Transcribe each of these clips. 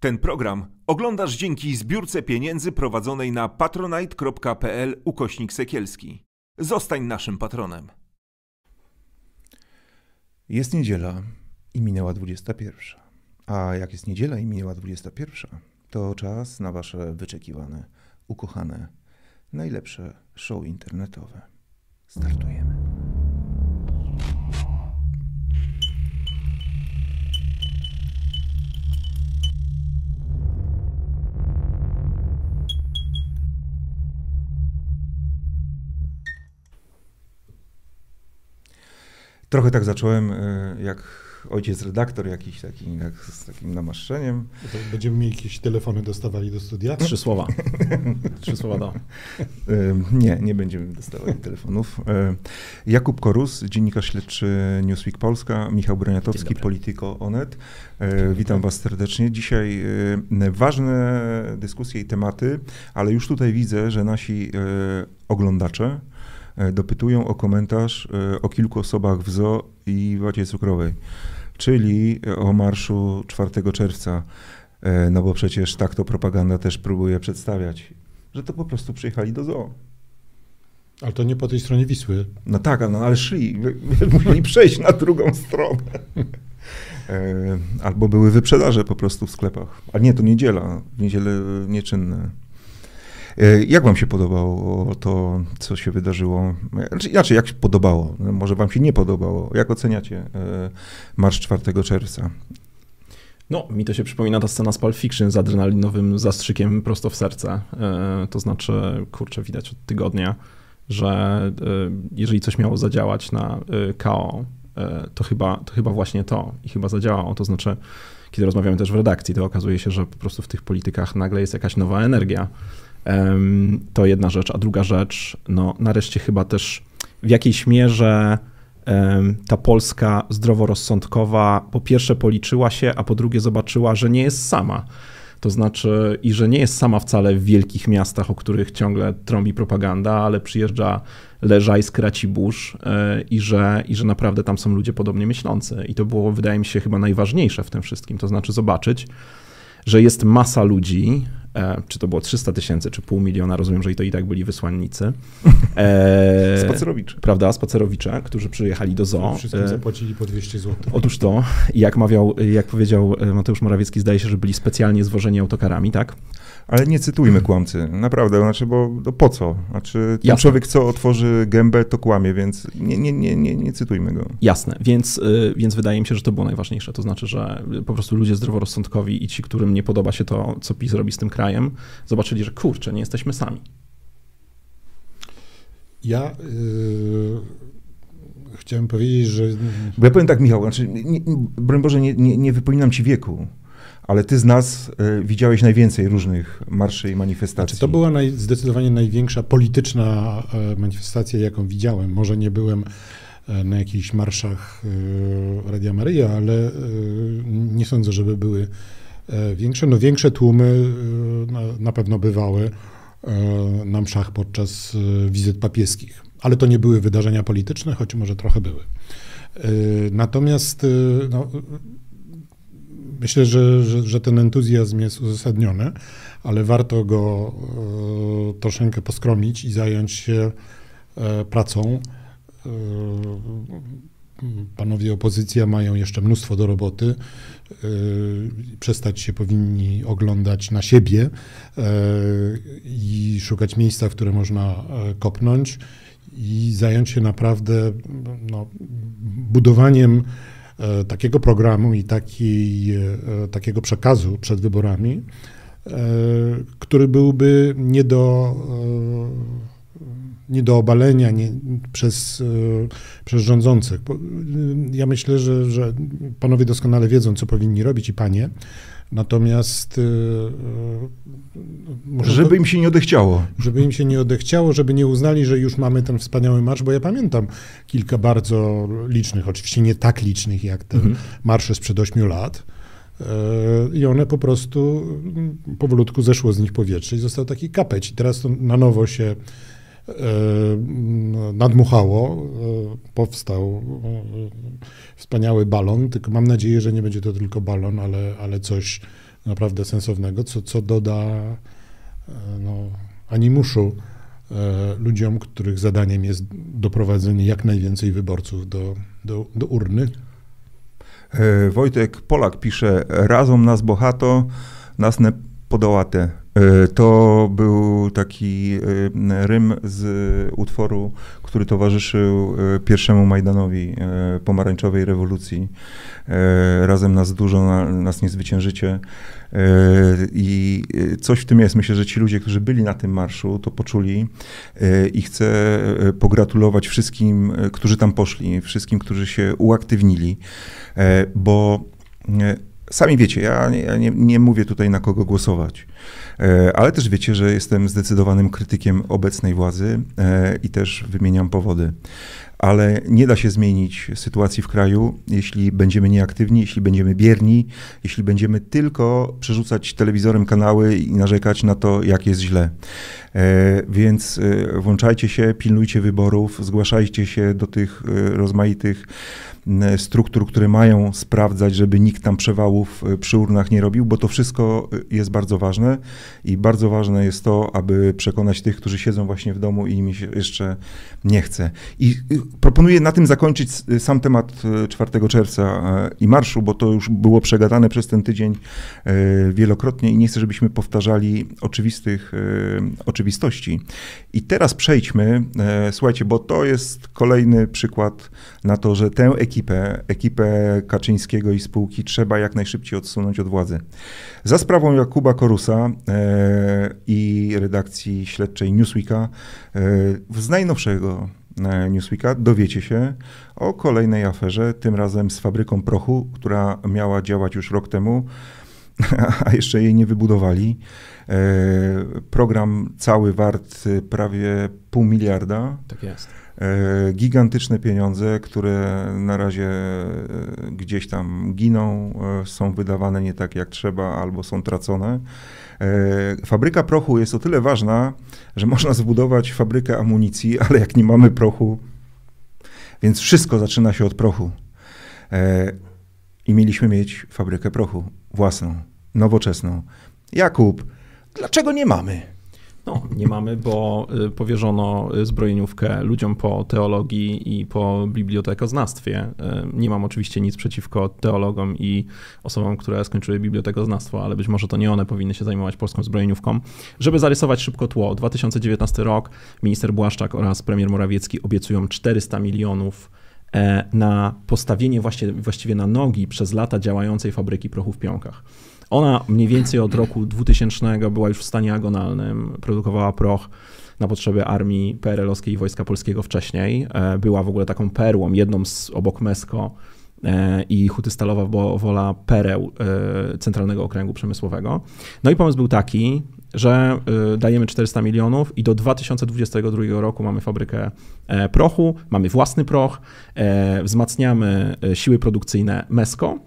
Ten program oglądasz dzięki zbiórce pieniędzy prowadzonej na patronite.pl ukośnik sekielski. Zostań naszym patronem. Jest niedziela i minęła 21. A jak jest niedziela i minęła 21, to czas na wasze wyczekiwane, ukochane, najlepsze show internetowe. Startujemy. Trochę tak zacząłem e, jak ojciec redaktor jakiś taki, jak z takim namaszczeniem. To będziemy mieli jakieś telefony dostawali do studia? Trzy słowa. Trzy słowa do. E, Nie, nie będziemy dostawali telefonów. E, Jakub Korus, dziennikarz śledczy Newsweek Polska, Michał Broniatowski. Polityko Onet. E, Witam was serdecznie. Dzisiaj ważne dyskusje i tematy, ale już tutaj widzę, że nasi oglądacze dopytują o komentarz e, o kilku osobach w zoo i wacie cukrowej, czyli o marszu 4 czerwca. E, No bo przecież tak to propaganda też próbuje przedstawiać, że to po prostu przyjechali do zoo. Ale to nie po tej stronie Wisły. No tak, no, ale szli, musieli przejść na drugą stronę. E, Albo były wyprzedaże po prostu w sklepach. A nie, to niedziela, w niedzielę nieczynne. E, Jak wam się podobało to, co się wydarzyło? Znaczy, Inaczej, jak się podobało? No, Może wam się nie podobało? Jak oceniacie e, marsz 4 czerwca? No, mi to się przypomina ta scena z Pulp Fiction z adrenalinowym zastrzykiem prosto w serce. E, To znaczy, kurczę, widać od tygodnia, że jeżeli coś miało zadziałać na KO, to chyba, to chyba właśnie to i chyba zadziałało. To znaczy, kiedy rozmawiamy też w redakcji, to okazuje się, że po prostu w tych politykach nagle jest jakaś nowa energia. To jedna rzecz, a druga rzecz, no nareszcie chyba też w jakiejś mierze ta Polska zdroworozsądkowa po pierwsze policzyła się, a po drugie zobaczyła, że nie jest sama. To znaczy, i że nie jest sama wcale w wielkich miastach, o których ciągle trąbi propaganda, ale przyjeżdża Leżajsk, Racibórz e, i że, i że naprawdę tam są ludzie podobnie myślący. I to było, wydaje mi się, chyba najważniejsze w tym wszystkim. To znaczy zobaczyć, że jest masa ludzi, czy to było 300 tysięcy, czy pół miliona, rozumiem, że i to i tak byli wysłannicy. E, Spacerowicz. Prawda, spacerowicze, którzy przyjechali do zoo. Wszystkim E, zapłacili po 200 zł. Otóż to, jak mawiał, jak powiedział e, Mateusz Morawiecki, zdaje się, że byli specjalnie zwożeni autokarami, tak? Ale nie cytujmy kłamcy, naprawdę, znaczy, bo no po co? Znaczy, ten Jasne. człowiek, co otworzy gębę, to kłamie, więc nie, nie, nie, nie, nie cytujmy go. Jasne, więc, y, więc wydaje mi się, że to było najważniejsze. To znaczy, że po prostu ludzie zdroworozsądkowi i ci, którym nie podoba się to, co PiS robi z tym krajem, zobaczyli, że kurczę, nie jesteśmy sami. Ja yy, chciałem powiedzieć, że Bo ja powiem tak, Michał, znaczy, nie, nie, broń Boże, nie, nie, nie wypominam ci wieku, ale ty z nas e, widziałeś najwięcej różnych marszy i manifestacji. znaczy, to była naj, zdecydowanie największa polityczna e, manifestacja, jaką widziałem. Może nie byłem e, na jakichś marszach e, Radia Maryja, ale nie sądzę, żeby były większe. No większe tłumy na, na pewno bywały na mszach podczas wizyt papieskich. Ale to nie były wydarzenia polityczne, choć może trochę były. Natomiast no, myślę, że, że, że ten entuzjazm jest uzasadniony, ale warto go e, troszeczkę poskromić i zająć się e, pracą. E, Panowie opozycja mają jeszcze mnóstwo do roboty. E, Przestać się powinni oglądać na siebie e, i szukać miejsca, w które można e, kopnąć i zająć się naprawdę no, budowaniem takiego programu i takiej, e, takiego przekazu przed wyborami, e, który byłby nie do, e, nie do obalenia nie, przez, e, przez rządzących. E, Ja myślę, że, że panowie doskonale wiedzą, co powinni robić i panie. Natomiast e, e, może to- Żeby im się nie odechciało. żeby im się nie odechciało, żeby nie uznali, że już mamy ten wspaniały marsz, bo ja pamiętam kilka bardzo licznych, oczywiście nie tak licznych jak te Mhm. marsze sprzed ośmiu lat. E, I one po prostu mm, powolutku zeszło z nich powietrze i został taki kapeć. I teraz to na nowo się nadmuchało, e, powstał e, wspaniały balon, tylko mam nadzieję, że nie będzie to tylko balon, ale, ale coś naprawdę sensownego, co, co doda no, animuszu ludziom, których zadaniem jest doprowadzenie jak najwięcej wyborców do, do, do urny. Wojtek Polak pisze, razom nas bohato, nas ne podołate. E, to był taki e, rym z utworu, który towarzyszył e, pierwszemu Majdanowi pomarańczowej rewolucji. Razem nas dużo, nas nie zwyciężycie. I coś w tym jest. Myślę, że ci ludzie, którzy byli na tym marszu, to poczuli i chcę pogratulować wszystkim, którzy tam poszli, wszystkim, którzy się uaktywnili, bo Sami wiecie, ja, nie, nie, nie, mówię tutaj na kogo głosować, e, ale też wiecie, że jestem zdecydowanym krytykiem obecnej władzy e, i też wymieniam powody. Ale nie da się zmienić sytuacji w kraju, jeśli będziemy nieaktywni, jeśli będziemy bierni, jeśli będziemy tylko przerzucać telewizorem kanały i narzekać na to, jak jest źle. E, więc włączajcie się, pilnujcie wyborów, zgłaszajcie się do tych rozmaitych struktur, które mają sprawdzać, żeby nikt tam przewałów e, przy urnach nie robił, bo to wszystko e, jest bardzo ważne i bardzo ważne jest to, aby przekonać tych, którzy siedzą właśnie w domu i im się jeszcze nie chce. I proponuję na tym zakończyć sam temat 4 czerwca i marszu, bo to już było przegadane przez ten tydzień wielokrotnie i nie chcę, żebyśmy powtarzali oczywistych oczywistości. I teraz przejdźmy, słuchajcie, bo to jest kolejny przykład na to, że tę ekipę ekipę, ekipę Kaczyńskiego i spółki trzeba jak najszybciej odsunąć od władzy. Za sprawą Jakuba Korusa e, i redakcji śledczej Newsweeka e, z najnowszego e, Newsweeka dowiecie się o kolejnej aferze, tym razem z fabryką prochu, która miała działać już rok temu, a jeszcze jej nie wybudowali. E, program cały wart prawie pół miliarda. Tak jest. E, gigantyczne pieniądze, które na razie e, gdzieś tam giną, e, są wydawane nie tak jak trzeba albo są tracone. Fabryka prochu jest o tyle ważna, że można zbudować fabrykę amunicji, ale jak nie mamy prochu, więc wszystko zaczyna się od prochu. I mieliśmy mieć fabrykę prochu własną, nowoczesną. Jakub, dlaczego nie mamy? No, nie mamy, bo y, powierzono zbrojeniówkę ludziom po teologii i po bibliotekoznawstwie. Y, nie mam oczywiście nic przeciwko teologom i osobom, które skończyły bibliotekoznawstwo, ale być może to nie one powinny się zajmować polską zbrojeniówką. Żeby zarysować szybko tło, 2019 rok, minister Błaszczak oraz premier Morawiecki obiecują 400 milionów na postawienie właśnie, właściwie na nogi przez lata działającej fabryki prochu w Pionkach. Ona mniej więcej od roku 2000 była już w stanie agonalnym, produkowała proch na potrzeby armii PRL-owskiej i Wojska Polskiego wcześniej. E, była w ogóle taką perłą, jedną z obok Mesko e, i Huty Stalowa Wola pereł e, Centralnego Okręgu Przemysłowego. No i pomysł był taki, że dajemy 400 milionów i do 2022 roku mamy fabrykę prochu, mamy własny proch, wzmacniamy siły produkcyjne Mesko,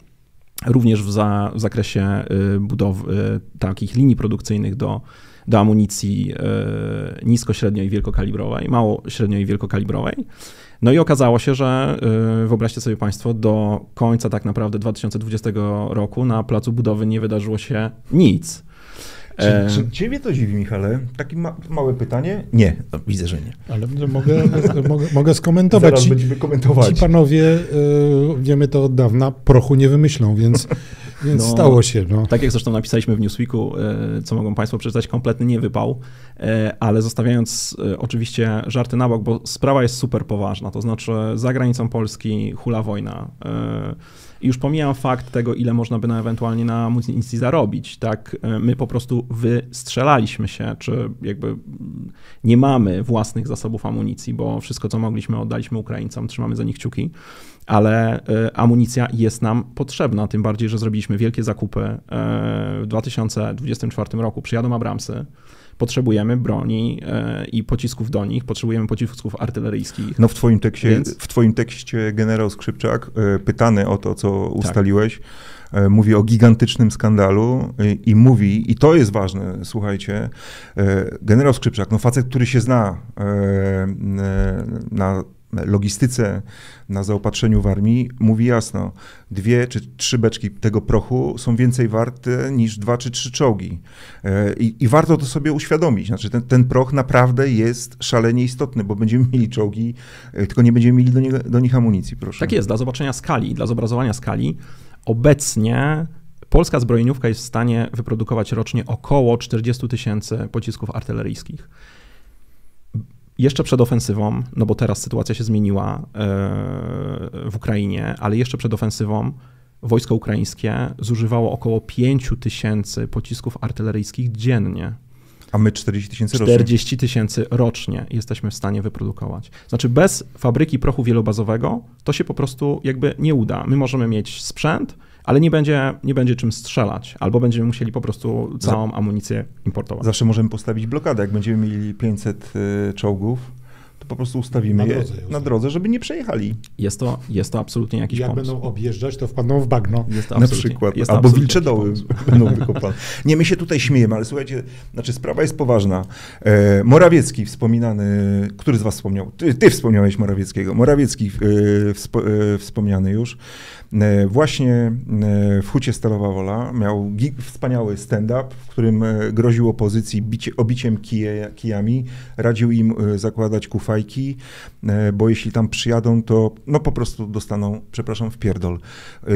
również w, za, w zakresie budowy takich linii produkcyjnych do, do amunicji nisko, średnio i wielkokalibrowej, mało, średnio i wielkokalibrowej. No i okazało się, że wyobraźcie sobie Państwo, do końca tak naprawdę 2020 roku na placu budowy nie wydarzyło się nic. Czy, czy ciebie to dziwi, Michale? Takie ma, małe pytanie? Nie, no, widzę, że nie. Ale mogę, mogę, mogę skomentować. Zaraz ci, będziemy komentować. Ci panowie, y, wiemy to od dawna, prochu nie wymyślą, więc, więc no, stało się. No. Tak jak zresztą napisaliśmy w Newsweeku, y, co mogą Państwo przeczytać, kompletny niewypał, y, ale zostawiając oczywiście żarty na bok, bo sprawa jest super poważna, to znaczy za granicą Polski hula wojna. Już pomijam fakt tego, ile można by na ewentualnie na amunicji zarobić, tak? E, my po prostu wystrzelaliśmy się, czy jakby nie mamy własnych zasobów amunicji, bo wszystko, co mogliśmy, oddaliśmy Ukraińcom, trzymamy za nich kciuki, ale e, amunicja jest nam potrzebna, tym bardziej, że zrobiliśmy wielkie zakupy e, w 2024 roku. Przyjadą Abramsy, potrzebujemy broni e, i pocisków do nich, potrzebujemy pocisków artyleryjskich. No w twoim tekście, Więc... w twoim tekście generał Skrzypczak, e, pytany o to, co tak. ustaliłeś, tak. mówi o gigantycznym skandalu i, i, mówi, i to jest ważne, słuchajcie, generał Skrzypczak, no facet, który się zna na logistyce, na zaopatrzeniu w armii mówi jasno, dwie czy trzy beczki tego prochu są więcej warte niż dwa czy trzy czołgi. E, I, i warto to sobie uświadomić. Znaczy ten, ten proch naprawdę jest szalenie istotny, bo będziemy mieli czołgi, e, tylko nie będziemy mieli do, nie, do nich amunicji, proszę. Tak jest, dla zobaczenia skali, dla zobrazowania skali. Obecnie polska zbrojeniówka jest w stanie wyprodukować rocznie około 40 tysięcy pocisków artyleryjskich jeszcze przed ofensywą, no bo teraz sytuacja się zmieniła e, w Ukrainie, ale jeszcze przed ofensywą wojsko ukraińskie zużywało około 5 tysięcy pocisków artyleryjskich dziennie. A my 40 tysięcy rocznie. 40 tysięcy rocznie jesteśmy w stanie wyprodukować. Znaczy, bez fabryki prochu wielobazowego to się po prostu jakby nie uda. My możemy mieć sprzęt, ale nie będzie, nie będzie czym strzelać, albo będziemy musieli po prostu całą amunicję importować. Zawsze możemy postawić blokadę. Jak będziemy mieli 500 y, czołgów, to po prostu ustawimy Na je drodze je na drodze, żeby nie przejechali. Jest to, jest to absolutnie jakiś Jak pomysł. będą objeżdżać, to wpadną w bagno. Jest to Na przykład. jest to Albo wilcze doły będą wykopane. Nie, my się tutaj śmiejemy, ale słuchajcie, znaczy sprawa jest poważna. E, Morawiecki wspominany, który z was wspomniał? Ty, ty wspomniałeś Morawieckiego. Morawiecki e, wspo, e, wspomniany już. E, właśnie e, w Hucie Stalowa Wola miał wspaniały stand-up, w którym e, groził opozycji bicie, obiciem kije, kijami, radził im zakładać kufajki, bo jeśli tam przyjadą, to no po prostu dostaną, przepraszam, w pierdol.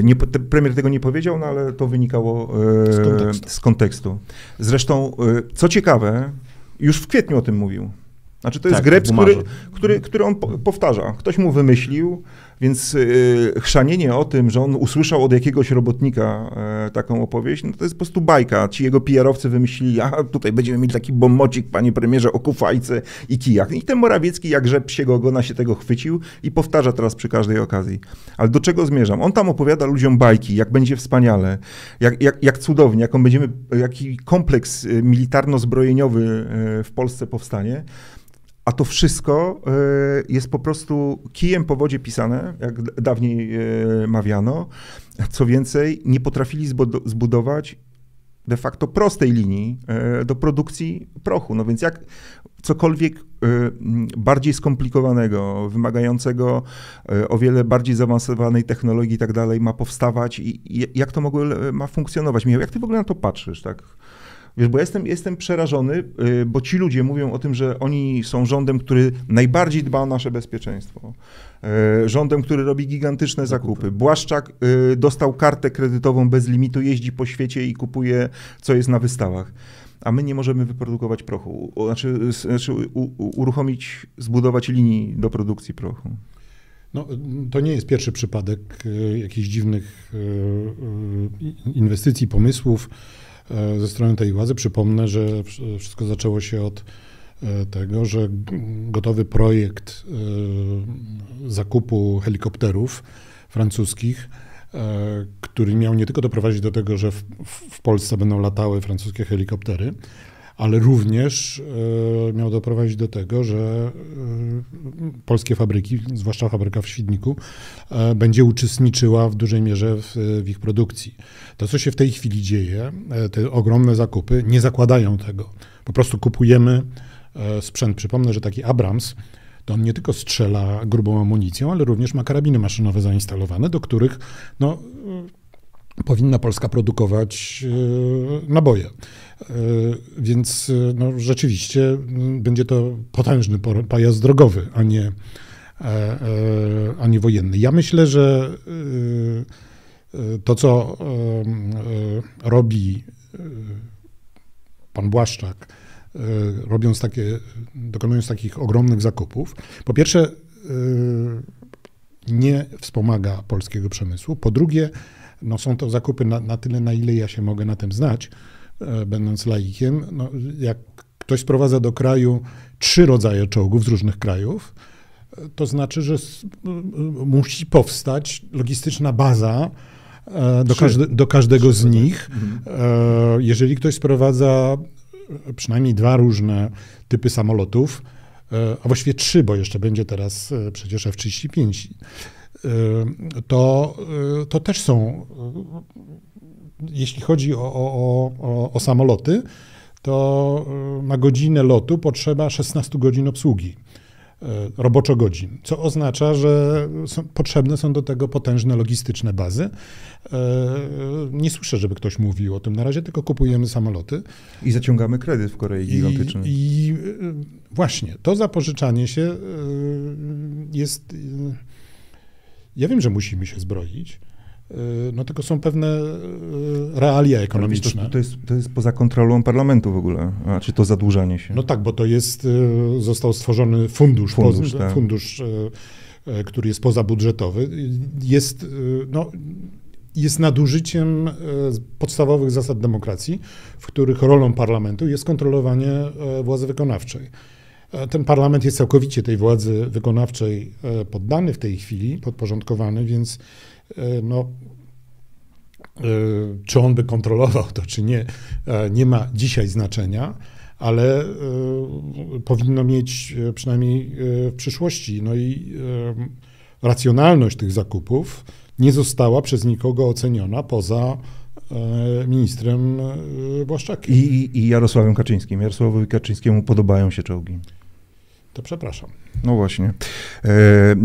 Nie, te, premier tego nie powiedział, no ale to wynikało Z kontekstu. z kontekstu. Zresztą, co ciekawe, już w kwietniu o tym mówił. Znaczy to jest Tak, greps, który, który, który on po, powtarza. Ktoś mu wymyślił, więc y, chrzanienie o tym, że on usłyszał od jakiegoś robotnika e, taką opowieść, no to jest po prostu bajka. Ci jego PR-owcy wymyślili, a tutaj będziemy mieli taki bombocik, panie premierze, o kufajce i kijach. I ten Morawiecki jak rzep psiego ogona się tego chwycił i powtarza teraz przy każdej okazji. Ale do czego zmierzam? On tam opowiada ludziom bajki, jak będzie wspaniale, jak, jak, jak cudownie, jaką będziemy, jaki kompleks y, militarno-zbrojeniowy y, w Polsce powstanie. A to wszystko y, jest po prostu kijem po wodzie pisane, jak dawniej y, mawiano. Co więcej, nie potrafili zbud- zbudować de facto prostej linii y, do produkcji prochu. No więc jak cokolwiek bardziej skomplikowanego, wymagającego o wiele bardziej zaawansowanej technologii i tak dalej ma powstawać i jak to mogło, ma funkcjonować? Michał, jak ty w ogóle na to patrzysz, tak? Wiesz, bo jestem, jestem przerażony, y, bo ci ludzie mówią o tym, że oni są rządem, który najbardziej dba o nasze bezpieczeństwo. Y, Rządem, który robi gigantyczne zakupy. Błaszczak y, dostał kartę kredytową bez limitu, jeździ po świecie i kupuje, co jest na wystawach. A my nie możemy wyprodukować prochu, znaczy, znaczy u, u, uruchomić, zbudować linii do produkcji prochu. No, to nie jest pierwszy przypadek jakichś dziwnych inwestycji, pomysłów ze strony tej władzy. Przypomnę, że wsz- wszystko zaczęło się od e, tego, że gotowy projekt e, zakupu helikopterów francuskich, e, który miał nie tylko doprowadzić do tego, że w, w Polsce będą latały francuskie helikoptery, ale również e, miał doprowadzić do tego, że e, polskie fabryki, zwłaszcza fabryka w Świdniku, e, będzie uczestniczyła w dużej mierze w, w ich produkcji. To, co się w tej chwili dzieje, te ogromne zakupy, nie zakładają tego. Po prostu kupujemy sprzęt. Przypomnę, że taki Abrams, to on nie tylko strzela grubą amunicją, ale również ma karabiny maszynowe zainstalowane, do których no, powinna Polska produkować naboje. E, Więc e, no, rzeczywiście m, będzie to potężny pojazd drogowy, a nie, e, e, a nie wojenny. Ja myślę, że e, to, co robi pan Błaszczak, robiąc takie, dokonując takich ogromnych zakupów, po pierwsze nie wspomaga polskiego przemysłu, po drugie no są to zakupy na, na tyle, na ile ja się mogę na tym znać, będąc laikiem. No, jak ktoś sprowadza do kraju trzy rodzaje czołgów z różnych krajów, e, to znaczy, że musi powstać logistyczna baza e, do, Trzy. każde, do każdego z nich. Mhm. E, Jeżeli ktoś sprowadza e, przynajmniej dwa różne typy samolotów, e, a właściwie trzy, bo jeszcze będzie teraz e, przecież F-35, e, to, e, to też są, e, jeśli chodzi o, o, o, o, samoloty, to e, na godzinę lotu potrzeba 16 godzin obsługi. roboczo godzin, co oznacza, że są, potrzebne są do tego potężne logistyczne bazy. Nie słyszę, żeby ktoś mówił o tym na razie, tylko kupujemy samoloty. I zaciągamy kredyt w Korei Gigantycznej. I, I właśnie, to zapożyczanie się jest... Ja wiem, że musimy się zbroić, no tylko są pewne realia ekonomiczne. To, to, jest, to jest poza kontrolą parlamentu w ogóle, a czy to zadłużanie się? No tak, bo to jest, został stworzony fundusz, fundusz, po, tak. fundusz który jest pozabudżetowy, jest, no, jest nadużyciem podstawowych zasad demokracji, w których rolą parlamentu jest kontrolowanie władzy wykonawczej. Ten parlament jest całkowicie tej władzy wykonawczej poddany w tej chwili, podporządkowany, więc E, no, e, czy on by kontrolował to, czy nie, e, nie ma dzisiaj znaczenia, ale powinno mieć przynajmniej w przyszłości. No i racjonalność tych zakupów nie została przez nikogo oceniona poza ministrem Błaszczakiem. I, i, I Jarosławem Kaczyńskim. Jarosławowi Kaczyńskiemu podobają się czołgi. To przepraszam. No właśnie. E,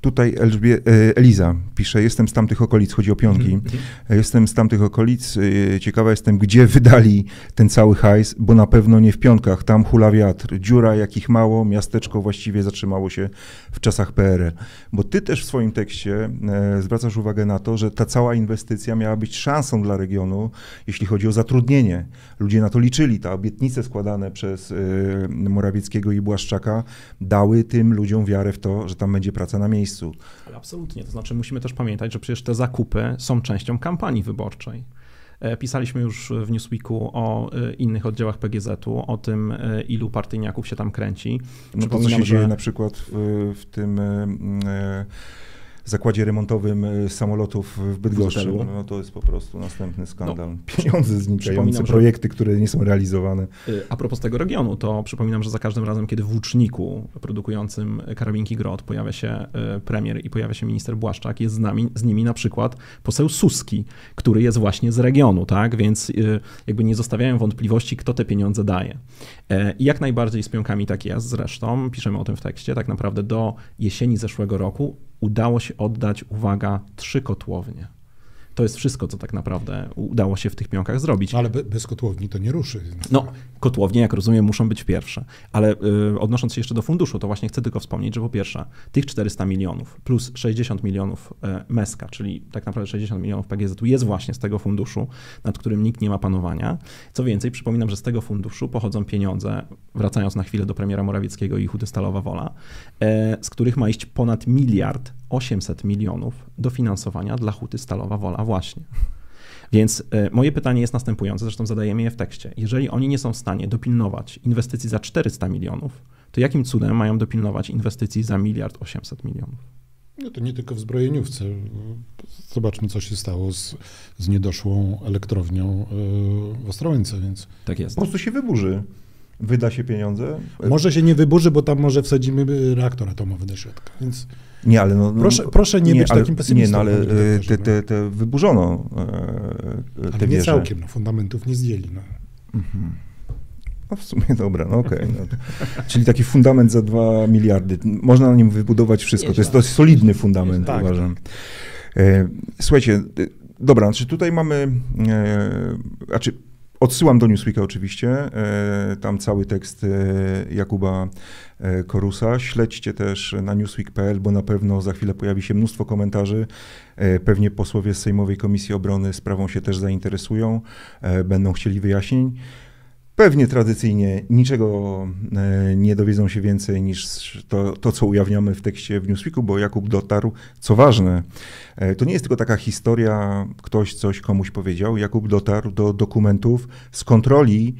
tutaj Elżbie, e, Eliza pisze, jestem z tamtych okolic, chodzi o pionki. Mm -hmm. Jestem z tamtych okolic, e, ciekawa jestem, gdzie wydali ten cały hajs, bo na pewno nie w pionkach, tam hula wiatr, dziura jakich mało, miasteczko właściwie zatrzymało się w czasach PRL. Bo ty też w swoim tekście e, zwracasz uwagę na to, że ta cała inwestycja miała być szansą dla regionu, jeśli chodzi o zatrudnienie. Ludzie na to liczyli, te obietnice składane przez e, Morawieckiego i Błaszczaka dały tym ludziom wiarę w to, że tam będzie praca na miejscu. Ale absolutnie, to znaczy musimy też pamiętać, że przecież te zakupy są częścią kampanii wyborczej. E, pisaliśmy już w Newsweeku o e, innych oddziałach PGZ-u, o tym, e, ilu partyjniaków się tam kręci. No to co się że... dzieje na przykład w, w tym zakładzie remontowym y, samolotów w Bydgoszczy. No to jest po prostu następny skandal. No, Pieniądze znikające, projekty, które nie są realizowane. Y, a propos tego regionu, to przypominam, że za każdym razem, kiedy w Łuczniku produkującym karabinki GROT pojawia się y, premier i pojawia się minister Błaszczak, jest z, nami, z nimi na przykład poseł Suski, który jest właśnie z regionu, tak? Więc jakby nie zostawiają wątpliwości, kto te pieniądze daje. E, I jak najbardziej z pionkami tak jest zresztą, piszemy o tym w tekście, tak naprawdę do jesieni zeszłego roku udało się oddać, uwaga, trzy kotłownie. To jest wszystko, co tak naprawdę udało się w tych pionkach zrobić. Ale bez kotłowni to nie ruszy. No, kotłownie, jak rozumiem, muszą być pierwsze. Ale y, odnosząc się jeszcze do funduszu, to właśnie chcę tylko wspomnieć, że po pierwsze, tych 400 milionów plus 60 milionów y, MESKA, czyli tak naprawdę 60 milionów PGZ jest właśnie z tego funduszu, nad którym nikt nie ma panowania. Co więcej, przypominam, że z tego funduszu pochodzą pieniądze, wracając na chwilę do premiera Morawieckiego i Huty Stalowa Wola, y, z których ma iść ponad miliard 800 milionów dofinansowania dla Huty Stalowa Wola właśnie. Więc e, moje pytanie jest następujące, zresztą zadajemy je w tekście. Jeżeli oni nie są w stanie dopilnować inwestycji za 400 milionów, to jakim cudem mają dopilnować inwestycji za miliard 800 milionów? No to nie tylko w zbrojeniówce. Zobaczmy, co się stało z, z niedoszłą elektrownią e, w Ostrołęce, więc... Tak jest. Po prostu się wyburzy. Wyda się pieniądze. Może się nie wyburzy, bo tam może wsadzimy reaktor atomowy do środka, więc... Nie, ale no, no, proszę, proszę nie, nie być ale, takim pesymistą. Nie, no ale e, te, te, te wyburzono e, te ale nie całkiem, no, fundamentów nie zdjęli. No. Mhm. No w sumie dobra, no okej. Okay, no. Czyli taki fundament za dwa miliardy. Można na nim wybudować wszystko. To jest dość solidny fundament, tak, uważam. E, słuchajcie, dobra, znaczy tutaj mamy, znaczy Odsyłam do Newsweeka oczywiście, e, tam cały tekst e, Jakuba e, Korusa. Śledźcie też na newsweek.pl, bo na pewno za chwilę pojawi się mnóstwo komentarzy. Pewnie posłowie z Sejmowej Komisji Obrony sprawą się też zainteresują, będą chcieli wyjaśnień. Pewnie tradycyjnie niczego e, nie dowiedzą się więcej niż to, to, co ujawniamy w tekście w Newsweeku, bo Jakub dotarł, co ważne, e, to nie jest tylko taka historia, ktoś coś komuś powiedział. Jakub dotarł do dokumentów z kontroli,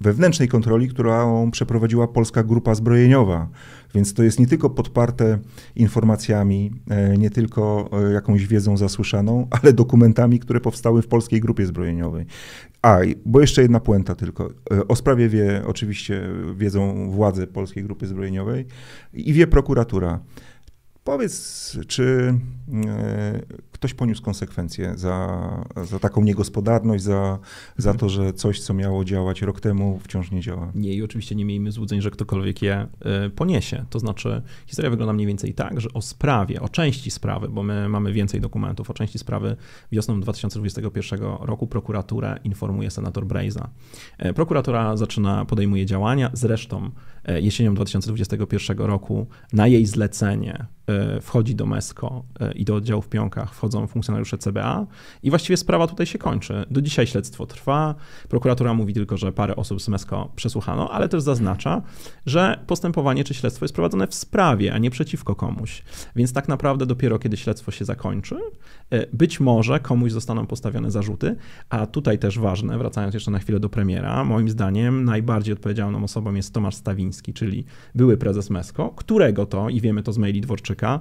wewnętrznej kontroli, którą przeprowadziła Polska Grupa Zbrojeniowa. Więc to jest nie tylko podparte informacjami, e, nie tylko jakąś wiedzą zasłyszaną, ale dokumentami, które powstały w Polskiej Grupie Zbrojeniowej. A, bo jeszcze jedna puenta tylko. E, o sprawie wie oczywiście wiedzą władze Polskiej Grupy Zbrojeniowej i wie prokuratura. Powiedz, czy e, ktoś poniósł konsekwencje za, za taką niegospodarność, za, za to, że coś, co miało działać rok temu, wciąż nie działa? Nie, i oczywiście nie miejmy złudzeń, że ktokolwiek je e, poniesie. To znaczy, historia wygląda mniej więcej tak, że o sprawie, o części sprawy, bo my mamy więcej dokumentów, o części sprawy wiosną 2021 roku prokuraturę informuje senator Brejza. E, prokuratura zaczyna, podejmuje działania, zresztą jesienią 2021 roku na jej zlecenie E, wchodzi do MESCO e, i do oddziału w Pionkach wchodzą funkcjonariusze CBA i właściwie sprawa tutaj się kończy. Do dzisiaj śledztwo trwa. Prokuratura mówi tylko, że parę osób z MESCO przesłuchano, ale też zaznacza, że postępowanie czy śledztwo jest prowadzone w sprawie, a nie przeciwko komuś. Więc tak naprawdę dopiero kiedy śledztwo się zakończy, e, być może komuś zostaną postawione zarzuty, a tutaj też ważne, wracając jeszcze na chwilę do premiera, moim zdaniem najbardziej odpowiedzialną osobą jest Tomasz Stawiński, czyli były prezes MESCO, którego to, i wiemy to z maili Dworczyka,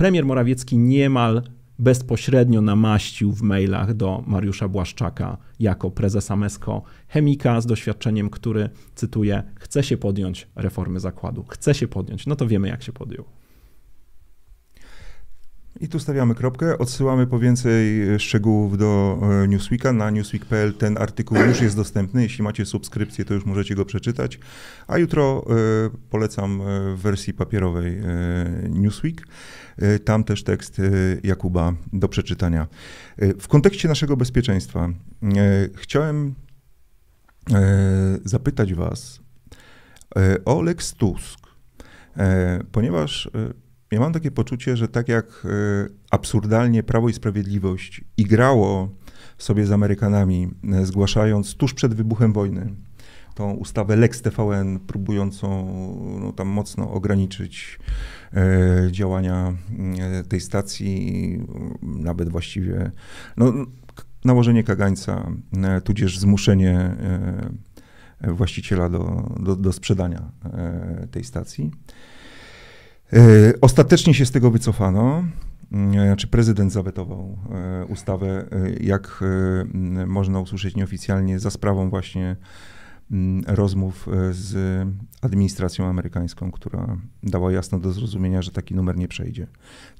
premier Morawiecki niemal bezpośrednio namaścił w mailach do Mariusza Błaszczaka jako prezesa MESCO chemika z doświadczeniem, który, cytuję, chce się podjąć reformy zakładu. Chce się podjąć. No to wiemy, jak się podjął. I tu stawiamy kropkę. Odsyłamy po więcej szczegółów do e, Newsweeka. Na newsweek.pl ten artykuł już jest dostępny. Jeśli macie subskrypcję, to już możecie go przeczytać. A jutro y, polecam e, w wersji papierowej Newsweek. Tam też tekst Jakuba do przeczytania. W kontekście naszego bezpieczeństwa chciałem zapytać Was o Lex Tusk, ponieważ ja mam takie poczucie, że tak jak e, absurdalnie Prawo i Sprawiedliwość igrało sobie z Amerykanami, e, zgłaszając tuż przed wybuchem wojny tą ustawę Lex TVN, próbującą no, tam mocno ograniczyć e, działania e, tej stacji, nawet właściwie no, nałożenie kagańca, e, tudzież zmuszenie e, właściciela do, do, do sprzedania tej stacji. E, ostatecznie się z tego wycofano. E, znaczy prezydent zawetował e, ustawę, jak można usłyszeć nieoficjalnie, za sprawą właśnie rozmów z administracją amerykańską, która dała jasno do zrozumienia, że taki numer nie przejdzie.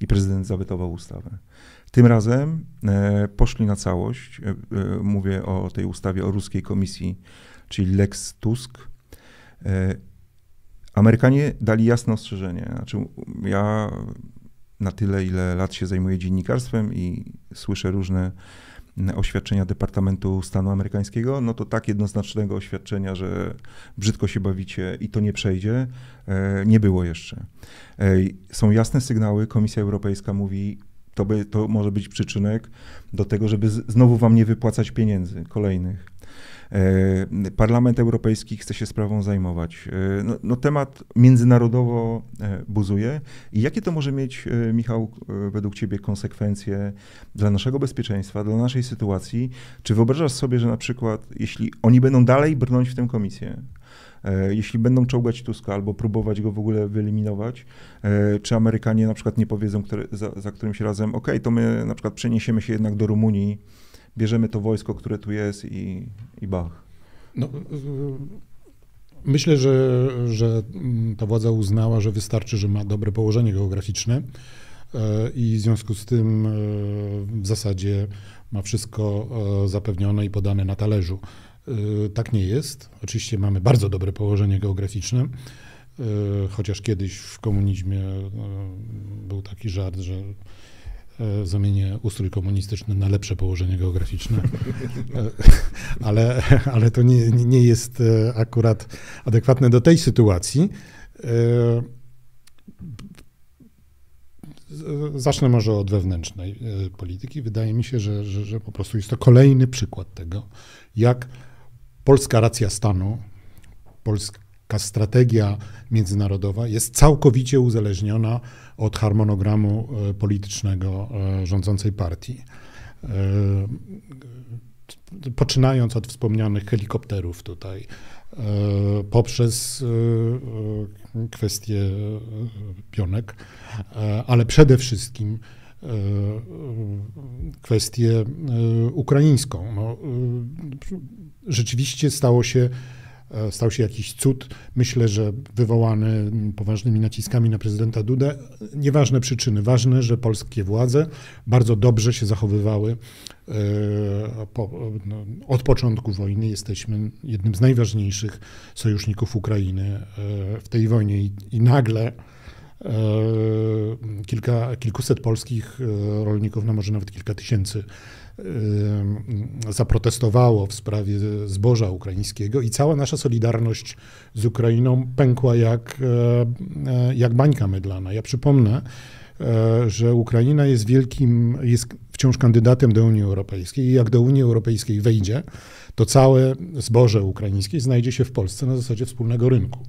I prezydent zawetował ustawę. Tym razem poszli na całość. Mówię o tej ustawie o ruskiej komisji, czyli Lex Tusk Amerykanie dali jasne ostrzeżenie. Znaczy, ja na tyle, ile lat się zajmuję dziennikarstwem i słyszę różne oświadczenia Departamentu Stanu Amerykańskiego, no to tak jednoznacznego oświadczenia, że brzydko się bawicie i to nie przejdzie, e, nie było jeszcze. E, są jasne sygnały, Komisja Europejska mówi, to, by, to może być przyczynek do tego, żeby znowu wam nie wypłacać pieniędzy kolejnych. E, Parlament Europejski chce się sprawą zajmować. E, no, no, temat międzynarodowo e, buzuje. I jakie to może mieć, Michał, według Ciebie konsekwencje dla naszego bezpieczeństwa, dla naszej sytuacji? Czy wyobrażasz sobie, że na przykład, jeśli oni będą dalej brnąć w tę komisję, jeśli będą czołgać Tuska albo próbować go w ogóle wyeliminować, czy Amerykanie na przykład nie powiedzą który, za, za którymś razem, ok, to my na przykład przeniesiemy się jednak do Rumunii, bierzemy to wojsko, które tu jest i, i bach. No, myślę, że, że ta władza uznała, że wystarczy, że ma dobre położenie geograficzne e, i w związku z tym e, w zasadzie ma wszystko e, zapewnione i podane na talerzu. Tak nie jest. Oczywiście mamy bardzo dobre położenie geograficzne, chociaż kiedyś w komunizmie był taki żart, że zamienię ustrój komunistyczny na lepsze położenie geograficzne. E, ale, ale to nie, nie jest e, akurat adekwatne do tej sytuacji. Zacznę może od wewnętrznej polityki. Wydaje mi się, że, że, że po prostu jest to kolejny przykład tego, jak polska racja stanu, polska strategia międzynarodowa jest całkowicie uzależniona od harmonogramu e, politycznego e, rządzącej partii. E, poczynając od wspomnianych helikopterów tutaj, poprzez kwestię pionek, ale przede wszystkim kwestię ukraińską. No, rzeczywiście stało się stał się jakiś cud. Myślę, że wywołany poważnymi naciskami na prezydenta Dudę. Nieważne przyczyny, ważne, że polskie władze bardzo dobrze się zachowywały e, no, od początku wojny. Jesteśmy jednym z najważniejszych sojuszników Ukrainy w tej wojnie i nagle kilka, kilkuset polskich rolników, no może nawet kilka tysięcy zaprotestowało w sprawie zboża ukraińskiego i cała nasza solidarność z Ukrainą pękła jak, e, jak bańka mydlana. Ja przypomnę, e, że Ukraina jest wielkim, jest wciąż kandydatem do Unii Europejskiej i jak do Unii Europejskiej wejdzie, to całe zboże ukraińskie znajdzie się w Polsce na zasadzie wspólnego rynku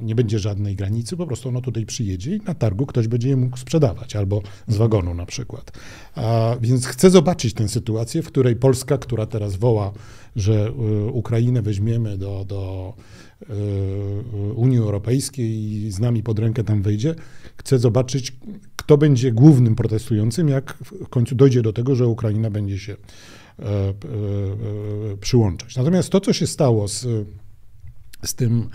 nie będzie żadnej granicy, po prostu ono tutaj przyjedzie i na targu ktoś będzie je mógł sprzedawać, albo z wagonu na przykład. A, więc chcę zobaczyć tę sytuację, w której Polska, która teraz woła, że y, Ukrainę weźmiemy do, do y, Unii Europejskiej i z nami pod rękę tam wejdzie, chcę zobaczyć, kto będzie głównym protestującym, jak w końcu dojdzie do tego, że Ukraina będzie się e, e, e, przyłączać. Natomiast to, co się stało z, z tym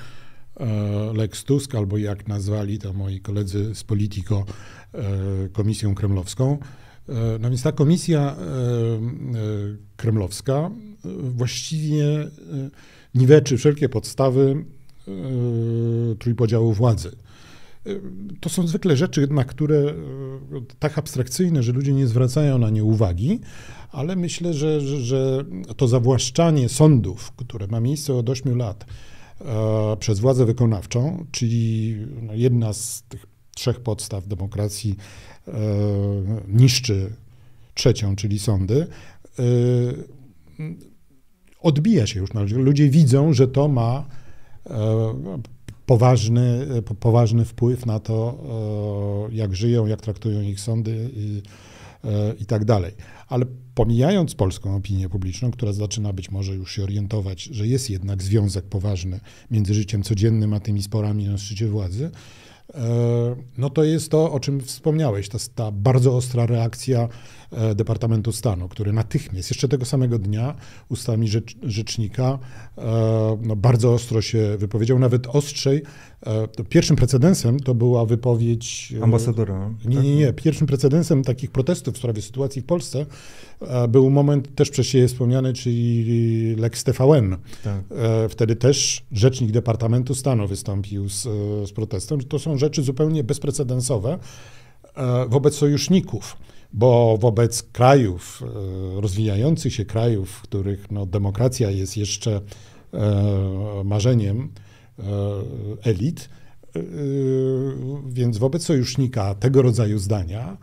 Lex Tusk, albo jak nazwali to moi koledzy z Politico, e, komisją kremlowską. E, no więc ta komisja kremlowska właściwie niweczy wszelkie podstawy trójpodziału władzy. To są zwykle rzeczy, na które tak abstrakcyjne, że ludzie nie zwracają na nie uwagi, ale myślę, że, że to zawłaszczanie sądów, które ma miejsce od 8 lat, E, przez władzę wykonawczą, czyli no, jedna z tych trzech podstaw demokracji e, niszczy trzecią, czyli sądy, e, odbija się już na ludzie. Ludzie widzą, że to ma poważny, poważny wpływ na to, jak żyją, jak traktują ich sądy i, i tak dalej. Ale pomijając polską opinię publiczną, która zaczyna być może już się orientować, że jest jednak związek poważny między życiem codziennym a tymi sporami na szczycie władzy, e, no to jest to, o czym wspomniałeś, ta, ta bardzo ostra reakcja E, Departamentu Stanu, który natychmiast, jeszcze tego samego dnia, ustami rzecz, rzecznika e, no, bardzo ostro się wypowiedział, nawet ostrzej. E, pierwszym precedensem to była wypowiedź... Ambasadora. Nie, nie, nie. Pierwszym precedensem takich protestów w sprawie sytuacji w Polsce był moment też przez siebie wspomniany, czyli Lex TVN. Tak. Wtedy też rzecznik Departamentu Stanu wystąpił z, z protestem. To są rzeczy zupełnie bezprecedensowe wobec sojuszników bo wobec krajów, e, rozwijających się krajów, w których no, demokracja jest jeszcze e, marzeniem e, elit, więc wobec sojusznika tego rodzaju zdania,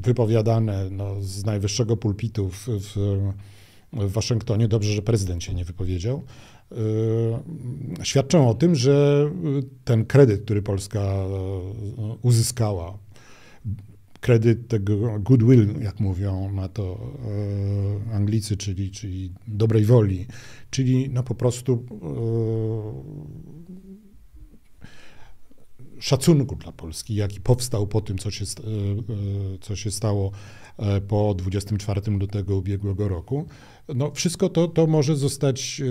wypowiadane no, z najwyższego pulpitu w, w, w Waszyngtonie, dobrze, że prezydent się nie wypowiedział, świadczą o tym, że ten kredyt, który Polska uzyskała kredyt tego goodwill, jak mówią na to e, Anglicy, czyli, czyli dobrej woli, czyli no po prostu e, szacunku dla Polski, jaki powstał po tym, co się, e, co się stało po 24 lutego ubiegłego roku. No, wszystko to, to może zostać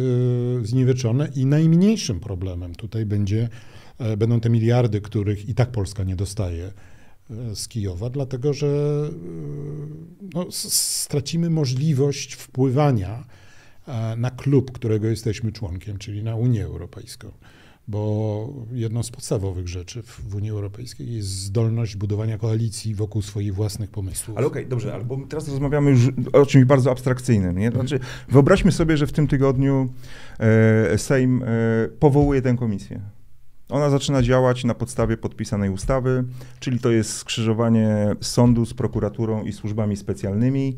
zniweczone i najmniejszym problemem tutaj będzie, będą te miliardy, których i tak Polska nie dostaje z Kijowa, dlatego że e, no, stracimy możliwość wpływania e, na klub, którego jesteśmy członkiem, czyli na Unię Europejską. Bo jedną z podstawowych rzeczy w Unii Europejskiej jest zdolność budowania koalicji wokół swoich własnych pomysłów. Ale okej, okay, dobrze, albo teraz rozmawiamy już o czymś bardzo abstrakcyjnym. Nie? Znaczy, wyobraźmy sobie, że w tym tygodniu e, Sejm e, powołuje tę komisję. Ona zaczyna działać na podstawie podpisanej ustawy, czyli to jest skrzyżowanie sądu z prokuraturą i służbami specjalnymi.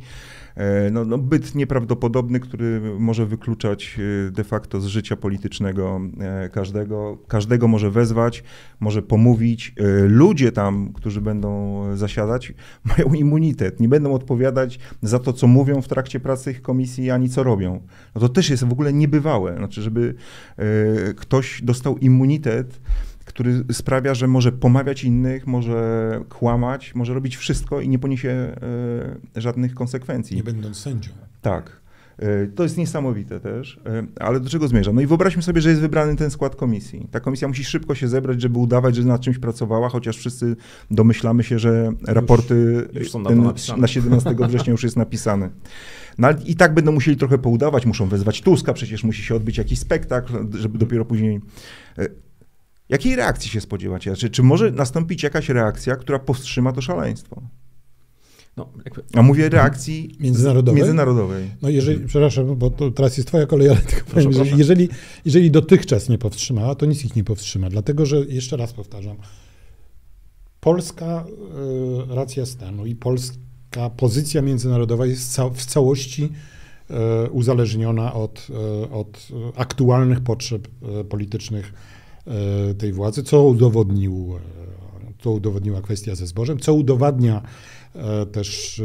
E, no, no, byt nieprawdopodobny, który może wykluczać e, de facto z życia politycznego e, każdego. Każdego może wezwać, może pomówić. Ludzie tam, którzy będą zasiadać, mają immunitet, nie będą odpowiadać za to, co mówią w trakcie pracy ich komisji, ani co robią. No to też jest w ogóle niebywałe. Znaczy, żeby ktoś dostał immunitet, który sprawia, że może pomawiać innych, może kłamać, może robić wszystko i nie poniesie e, żadnych konsekwencji. Nie będąc sędzią. Tak. E, to jest niesamowite też, e, ale do czego zmierzam? No i wyobraźmy sobie, że jest wybrany ten skład komisji. Ta komisja musi szybko się zebrać, żeby udawać, że nad czymś pracowała, chociaż wszyscy domyślamy się, że raporty już są ten, na 17 września już jest napisany. No i tak będą musieli trochę poudawać, muszą wezwać Tuska, przecież musi się odbyć jakiś spektakl, żeby dopiero później... Jakiej reakcji się spodziewacie? Czy, czy może nastąpić jakaś reakcja, która powstrzyma to szaleństwo? No, jakby, A mówię reakcji Międzynarodowej? międzynarodowej. No jeżeli, przepraszam, bo to teraz jest twoja kolej, ale tylko powiem, proszę. że jeżeli, jeżeli dotychczas nie powstrzymała, to nic ich nie powstrzyma. Dlatego, że jeszcze raz powtarzam, polska e, racja stanu i polska pozycja międzynarodowa jest ca w całości e, uzależniona od, e, od aktualnych potrzeb politycznych tej władzy, co udowodnił, e, co udowodniła kwestia ze zbożem, co udowadnia e, też e,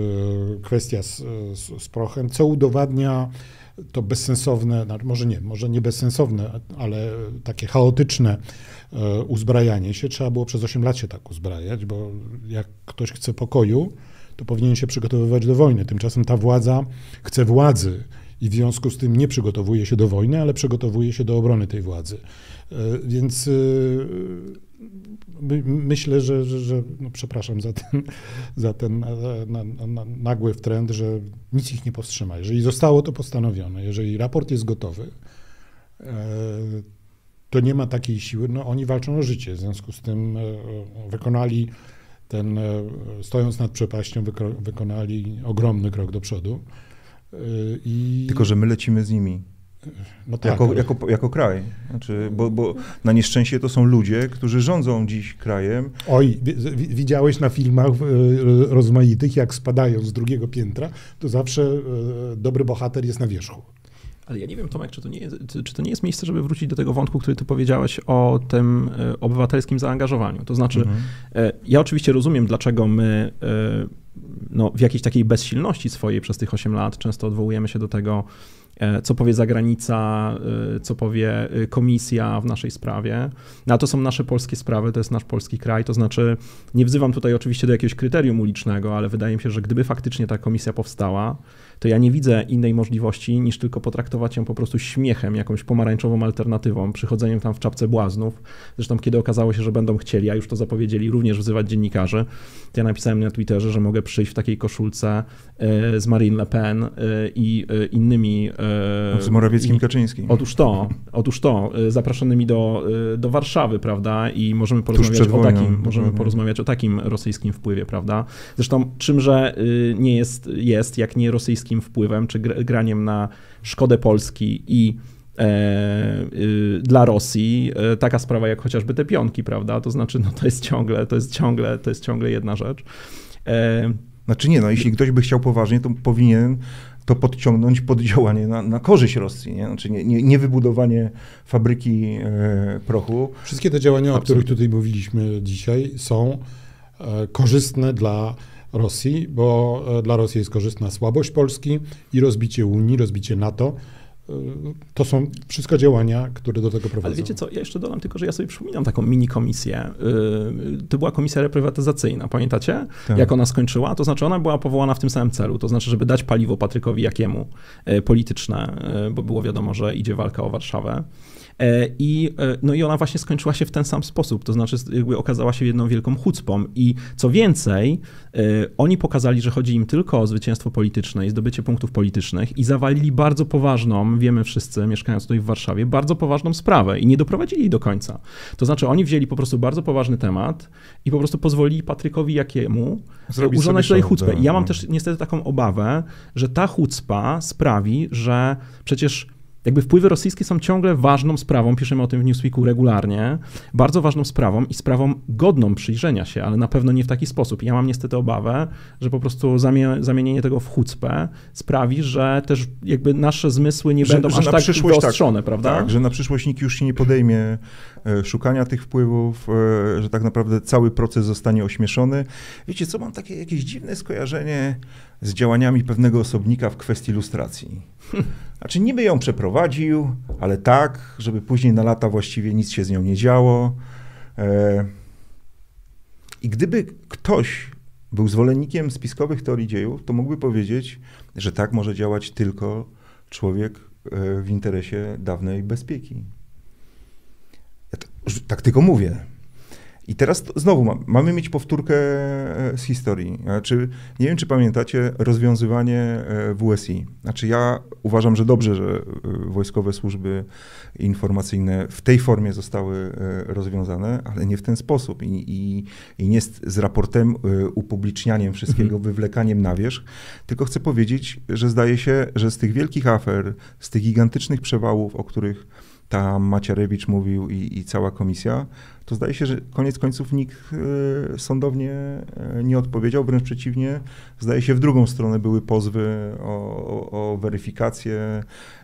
kwestia z, z, z prochem, co udowadnia to bezsensowne, no, może nie, może nie bezsensowne, ale takie chaotyczne e, uzbrajanie się. Trzeba było przez 8 lat się tak uzbrajać, bo jak ktoś chce pokoju, to powinien się przygotowywać do wojny. Tymczasem ta władza chce władzy i w związku z tym nie przygotowuje się do wojny, ale przygotowuje się do obrony tej władzy. E, Więc e, my, myślę, że, że, że no przepraszam za ten, za ten e, na, na, na, nagły trend, że nic ich nie powstrzyma. Jeżeli zostało to postanowione, jeżeli raport jest gotowy, to nie ma takiej siły. No, oni walczą o życie, w związku z tym wykonali ten, stojąc nad przepaścią, wyko, wykonali ogromny krok do przodu. E, I, Tylko, że my lecimy z nimi. no tak, jako, ale- jako, jako kraj. Znaczy, bo, bo na nieszczęście to są ludzie, którzy rządzą dziś krajem. Oj, wi- wi- widziałeś na filmach e, rozmaitych, jak spadają z drugiego piętra, to zawsze dobry bohater jest na wierzchu. Ale ja nie wiem, Tomek, czy to, nie jest, czy- to nie jest miejsce, żeby wrócić do tego wątku, który ty powiedziałeś o tym obywatelskim zaangażowaniu. To znaczy, Mhm. ja oczywiście rozumiem, dlaczego my no, w jakiejś takiej bezsilności swojej przez tych 8 lat często odwołujemy się do tego, e, co powie zagranica, e, co powie e, komisja w naszej sprawie. No, a to są nasze polskie sprawy, to jest nasz polski kraj. To znaczy, nie wzywam tutaj oczywiście do jakiegoś kryterium ulicznego, ale wydaje mi się, że gdyby faktycznie ta komisja powstała, to ja nie widzę innej możliwości niż tylko potraktować ją po prostu śmiechem, jakąś pomarańczową alternatywą, przychodzeniem tam w czapce błaznów. Zresztą, kiedy okazało się, że będą chcieli, a już to zapowiedzieli, również wzywać dziennikarzy, to ja napisałem na Twitterze, że mogę przyjść w takiej koszulce e, z Marine Le Pen e, i e, innymi. Z Morawieckim i- Kaczyńskim. Otóż to, otóż to, zapraszanymi do, do Warszawy, prawda? I możemy porozmawiać o wojną, takim, możemy porozmawiać o takim rosyjskim wpływie, prawda? Zresztą czymże y, nie jest, jest jak nie rosyjskim wpływem, czy gr- graniem na szkodę Polski i e, y, dla Rosji e, taka sprawa jak chociażby te pionki, prawda? To znaczy, no to jest ciągle, to jest ciągle, to jest ciągle jedna rzecz. E, Znaczy nie, no jeśli ktoś by chciał poważnie, to powinien to podciągnąć pod działanie na, na korzyść Rosji. Nie? Znaczy nie, nie, nie wybudowanie fabryki e, prochu. Wszystkie te działania, o Absolutnie. których tutaj mówiliśmy dzisiaj, są e, korzystne dla Rosji, bo e, dla Rosji jest korzystna słabość Polski i rozbicie Unii, rozbicie NATO. E, To są wszystko działania, które do tego prowadzą. Ale wiecie co, ja jeszcze dodam tylko, że ja sobie przypominam taką mini komisję. Yy, To była komisja reprywatyzacyjna, pamiętacie? Tak. Jak ona skończyła? To znaczy ona była powołana w tym samym celu, to znaczy, żeby dać paliwo Patrykowi Jakiemu e, polityczne, e, bo było wiadomo, że idzie walka o Warszawę. E, I, e, no i ona właśnie skończyła się w ten sam sposób, to znaczy jakby okazała się jedną wielką chucpą. I co więcej, e, oni pokazali, że chodzi im tylko o zwycięstwo polityczne i zdobycie punktów politycznych i zawalili bardzo poważną, wiemy wszyscy, mieszkając tutaj w Warszawie, bardzo poważną sprawę i nie doprowadzili do końca. To znaczy oni wzięli po prostu bardzo poważny temat i po prostu pozwolili Patrykowi Jakiemu Zrobić urządzać tutaj chucpę. tak, I ja mam no. też niestety taką obawę, że ta chucpa sprawi, że przecież jakby wpływy rosyjskie są ciągle ważną sprawą, piszemy o tym w Newsweeku regularnie, bardzo ważną sprawą i sprawą godną przyjrzenia się, ale na pewno nie w taki sposób. I ja mam niestety obawę, że po prostu zamie- zamienienie tego w chucpę sprawi, że też jakby nasze zmysły nie Że- będą że aż tak tak, wyostrzone, prawda? Tak, że na przyszłość nikt już się nie podejmie e, szukania tych wpływów, e, że tak naprawdę cały proces zostanie ośmieszony. Wiecie co, mam takie jakieś dziwne skojarzenie z działaniami pewnego osobnika w kwestii lustracji. Znaczy niby ją przeprowadził, ale tak, żeby później na lata właściwie nic się z nią nie działo. E, I gdyby ktoś był zwolennikiem spiskowych teorii dziejów, to mógłby powiedzieć, że tak może działać tylko człowiek w interesie dawnej bezpieki. Ja to, tak tylko mówię. I teraz to, znowu ma, mamy mieć powtórkę z historii. Znaczy, nie wiem, czy pamiętacie rozwiązywanie WSI. Znaczy, ja uważam, że dobrze, że wojskowe służby informacyjne w tej formie zostały rozwiązane, ale nie w ten sposób i, i, i nie z, z raportem, upublicznianiem wszystkiego, mhm. wywlekaniem na wierzch, tylko chcę powiedzieć, że zdaje się, że z tych wielkich afer, z tych gigantycznych przewałów, o których tam Macierewicz mówił i, i, cała komisja, to zdaje się, że koniec końców nikt y, sądownie y, nie odpowiedział, wręcz przeciwnie, zdaje się w drugą stronę były pozwy o, o, o weryfikacje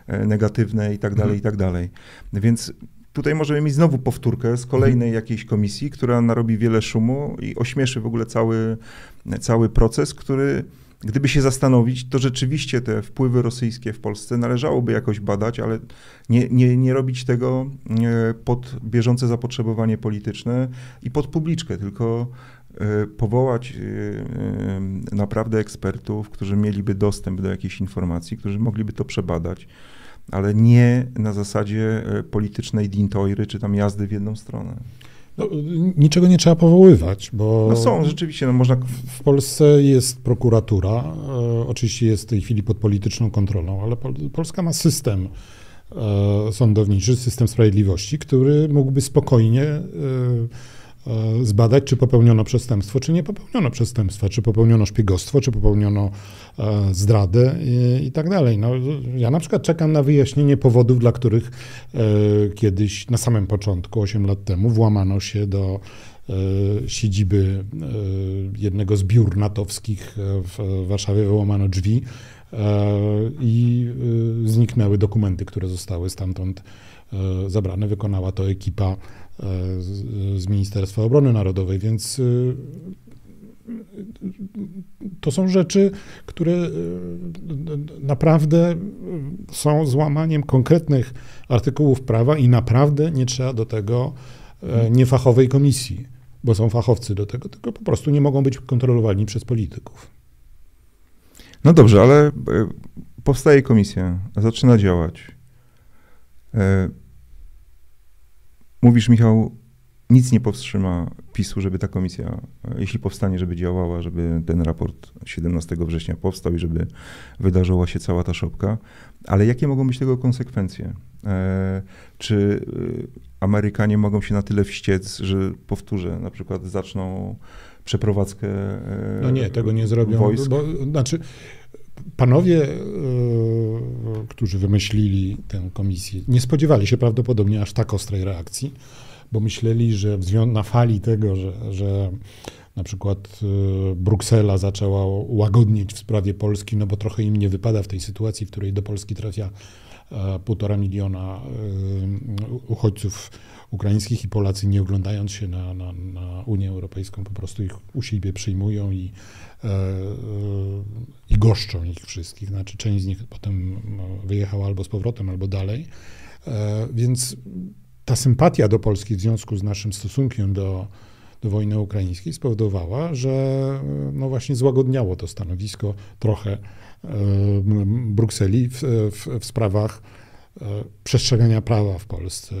y, negatywne i tak dalej, i tak dalej. Więc tutaj możemy mieć znowu powtórkę z kolejnej jakiejś komisji, która narobi wiele szumu i ośmieszy w ogóle cały, cały proces, który Gdyby się zastanowić, to rzeczywiście te wpływy rosyjskie w Polsce należałoby jakoś badać, ale nie, nie, nie robić tego e, pod bieżące zapotrzebowanie polityczne i pod publiczkę, tylko e, powołać e, naprawdę ekspertów, którzy mieliby dostęp do jakichś informacji, którzy mogliby to przebadać, ale nie na zasadzie politycznej dintoiry czy tam jazdy w jedną stronę. No, niczego nie trzeba powoływać, bo. No są, rzeczywiście, no można. W Polsce jest prokuratura, e, oczywiście jest w tej chwili pod polityczną kontrolą, ale Pol Polska ma system e, sądowniczy, system sprawiedliwości, który mógłby spokojnie. E, zbadać, czy popełniono przestępstwo, czy nie popełniono przestępstwa, czy popełniono szpiegostwo, czy popełniono e, zdradę i, i, tak dalej. No, ja na przykład czekam na wyjaśnienie powodów, dla których e, kiedyś na samym początku, 8 lat temu, włamano się do siedziby jednego z biur natowskich w Warszawie, wyłamano drzwi i zniknęły dokumenty, które zostały stamtąd zabrane. Wykonała to ekipa z, z Ministerstwa Obrony Narodowej, więc y, to są rzeczy, które y, naprawdę są złamaniem konkretnych artykułów prawa i naprawdę nie trzeba do tego e, niefachowej komisji, bo są fachowcy do tego, tylko po prostu nie mogą być kontrolowani przez polityków. No dobrze, ale e, powstaje komisja, zaczyna działać. E, Mówisz, Michał, nic nie powstrzyma PiSu, żeby ta komisja, jeśli powstanie, żeby działała, żeby ten raport 17 września powstał i żeby wydarzyła się cała ta szopka. Ale jakie mogą być tego konsekwencje? E, czy e, Amerykanie mogą się na tyle wściec, że powtórzę, na przykład zaczną przeprowadzkę. E, no nie, tego nie zrobią. Wojsk? Bo, znaczy, Panowie, e, którzy wymyślili tę komisję, nie spodziewali się prawdopodobnie aż tak ostrej reakcji, bo myśleli, że na fali tego, że, że na przykład e, Bruksela zaczęła łagodnieć w sprawie Polski, no bo trochę im nie wypada w tej sytuacji, w której do Polski trafia e, półtora miliona uchodźców ukraińskich i Polacy nie oglądając się na, na, na Unię Europejską po prostu ich u siebie przyjmują i i goszczą ich wszystkich. Znaczy, część z nich potem no, wyjechała albo z powrotem, albo dalej. E, więc ta sympatia do Polski w związku z naszym stosunkiem do, do wojny ukraińskiej spowodowała, że no właśnie złagodniało to stanowisko trochę Brukseli w, w, w sprawach przestrzegania prawa w Polsce,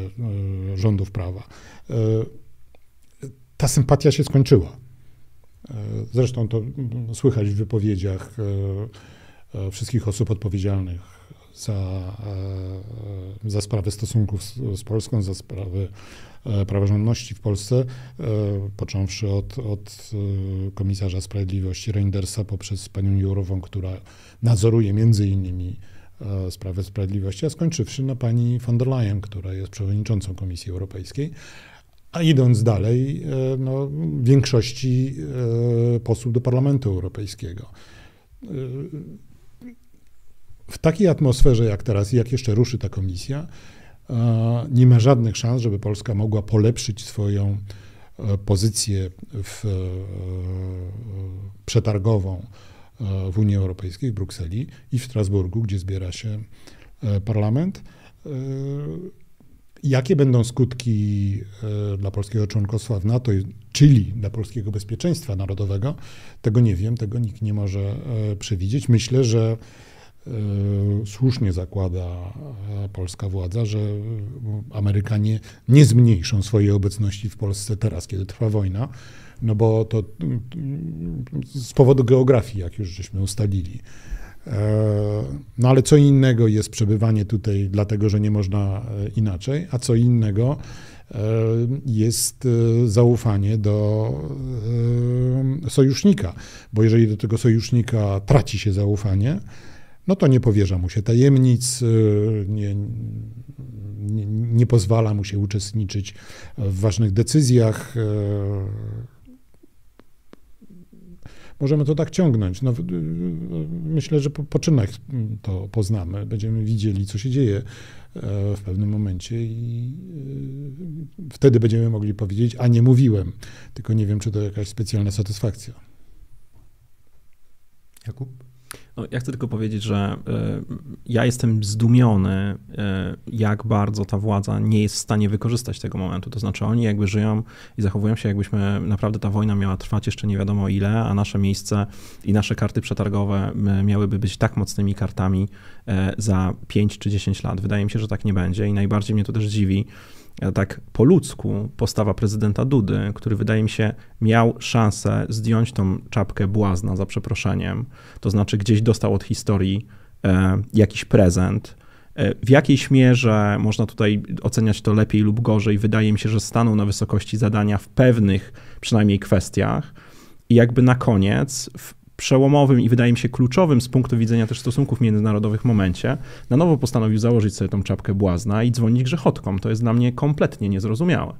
rządów prawa. Ta sympatia się skończyła. E, zresztą to słychać w wypowiedziach e, e, wszystkich osób odpowiedzialnych za, za sprawę stosunków z, Polską, za sprawy praworządności w Polsce, począwszy od, od komisarza sprawiedliwości Reindersa poprzez panią Jurową, która nadzoruje między innymi sprawę sprawiedliwości, a skończywszy na pani von der Leyen, która jest przewodniczącą Komisji Europejskiej. A idąc dalej, e, no, większości e, posłów do Parlamentu Europejskiego. E, w takiej atmosferze jak teraz, jak jeszcze ruszy ta komisja, nie ma żadnych szans, żeby Polska mogła polepszyć swoją pozycję w, przetargową w Unii Europejskiej, w Brukseli i w Strasburgu, gdzie zbiera się parlament. Jakie będą skutki e, dla polskiego członkostwa w NATO, czyli dla polskiego bezpieczeństwa narodowego, tego nie wiem, tego nikt nie może e, przewidzieć. Myślę, że słusznie zakłada polska władza, że Amerykanie nie zmniejszą swojej obecności w Polsce teraz, kiedy trwa wojna, no bo to z powodu geografii, jak już żeśmy ustalili. No ale co innego jest przebywanie tutaj, dlatego że nie można inaczej, a co innego jest zaufanie do sojusznika, bo jeżeli do tego sojusznika traci się zaufanie, no to nie powierza mu się tajemnic, nie, nie, nie pozwala mu się uczestniczyć w ważnych decyzjach. Możemy to tak ciągnąć. No, myślę, że po, po czynach to poznamy. Będziemy widzieli, co się dzieje w pewnym momencie i wtedy będziemy mogli powiedzieć, a nie mówiłem, tylko nie wiem, czy to jakaś specjalna satysfakcja. Jakub? No, ja chcę tylko powiedzieć, że y, ja jestem zdumiony, y, jak bardzo ta władza nie jest w stanie wykorzystać tego momentu. To znaczy, oni jakby żyją i zachowują się, jakbyśmy naprawdę ta wojna miała trwać jeszcze nie wiadomo ile, a nasze miejsce i nasze karty przetargowe miałyby być tak mocnymi kartami y, za 5 czy 10 lat. Wydaje mi się, że tak nie będzie i najbardziej mnie to też dziwi tak po ludzku postawa prezydenta Dudy, który wydaje mi się miał szansę zdjąć tą czapkę błazna za przeproszeniem, to znaczy gdzieś dostał od historii e, jakiś prezent. E, w jakiejś mierze można tutaj oceniać to lepiej lub gorzej. Wydaje mi się, że stanął na wysokości zadania w pewnych przynajmniej kwestiach. I jakby na koniec, w przełomowym i wydaje mi się kluczowym z punktu widzenia też stosunków międzynarodowych momencie, na nowo postanowił założyć sobie tą czapkę błazna i dzwonić grzechotkom. To jest dla mnie kompletnie niezrozumiałe.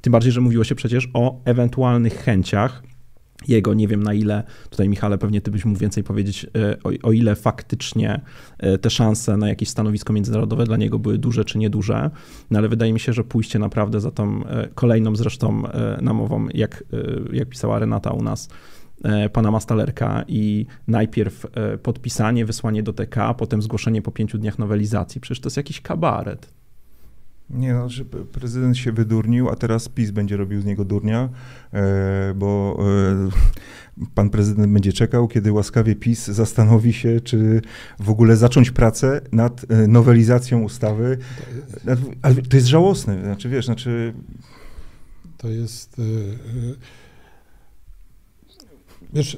Tym bardziej, że mówiło się przecież o ewentualnych chęciach jego, nie wiem na ile, tutaj Michale pewnie ty byś mógł więcej powiedzieć, e, o, o, ile faktycznie e, te szanse na jakieś stanowisko międzynarodowe dla niego były duże czy nieduże, no ale wydaje mi się, że pójście naprawdę za tą e, kolejną zresztą namową, jak, jak pisała Renata u nas, pana Mastalerka i najpierw e, podpisanie, wysłanie do TK, potem zgłoszenie po pięciu dniach nowelizacji. Przecież to jest jakiś kabaret. Nie, no, że prezydent się wydurnił, a teraz PiS będzie robił z niego durnia, e, bo pan prezydent będzie czekał, kiedy łaskawie PiS zastanowi się, czy w ogóle zacząć pracę nad nowelizacją ustawy. Ale to jest żałosne, znaczy wiesz, znaczy... To jest... Wiesz,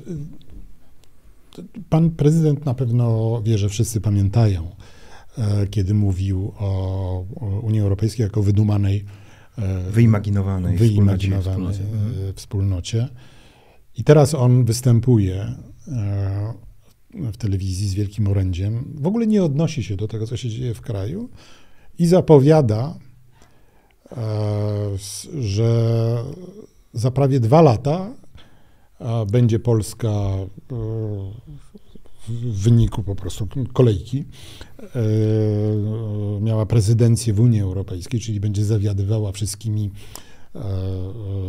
pan prezydent na pewno wie, że wszyscy pamiętają, e, kiedy mówił o, Unii Europejskiej jako wydumanej, e, wyimaginowanej, wyimaginowanej wspólnocie. E, wspólnocie. I teraz on występuje w telewizji z wielkim orędziem. W ogóle nie odnosi się do tego, co się dzieje w kraju i zapowiada, że za prawie dwa lata będzie Polska e, w wyniku po prostu kolejki e, miała prezydencję w Unii Europejskiej, czyli będzie zawiadywała wszystkimi e,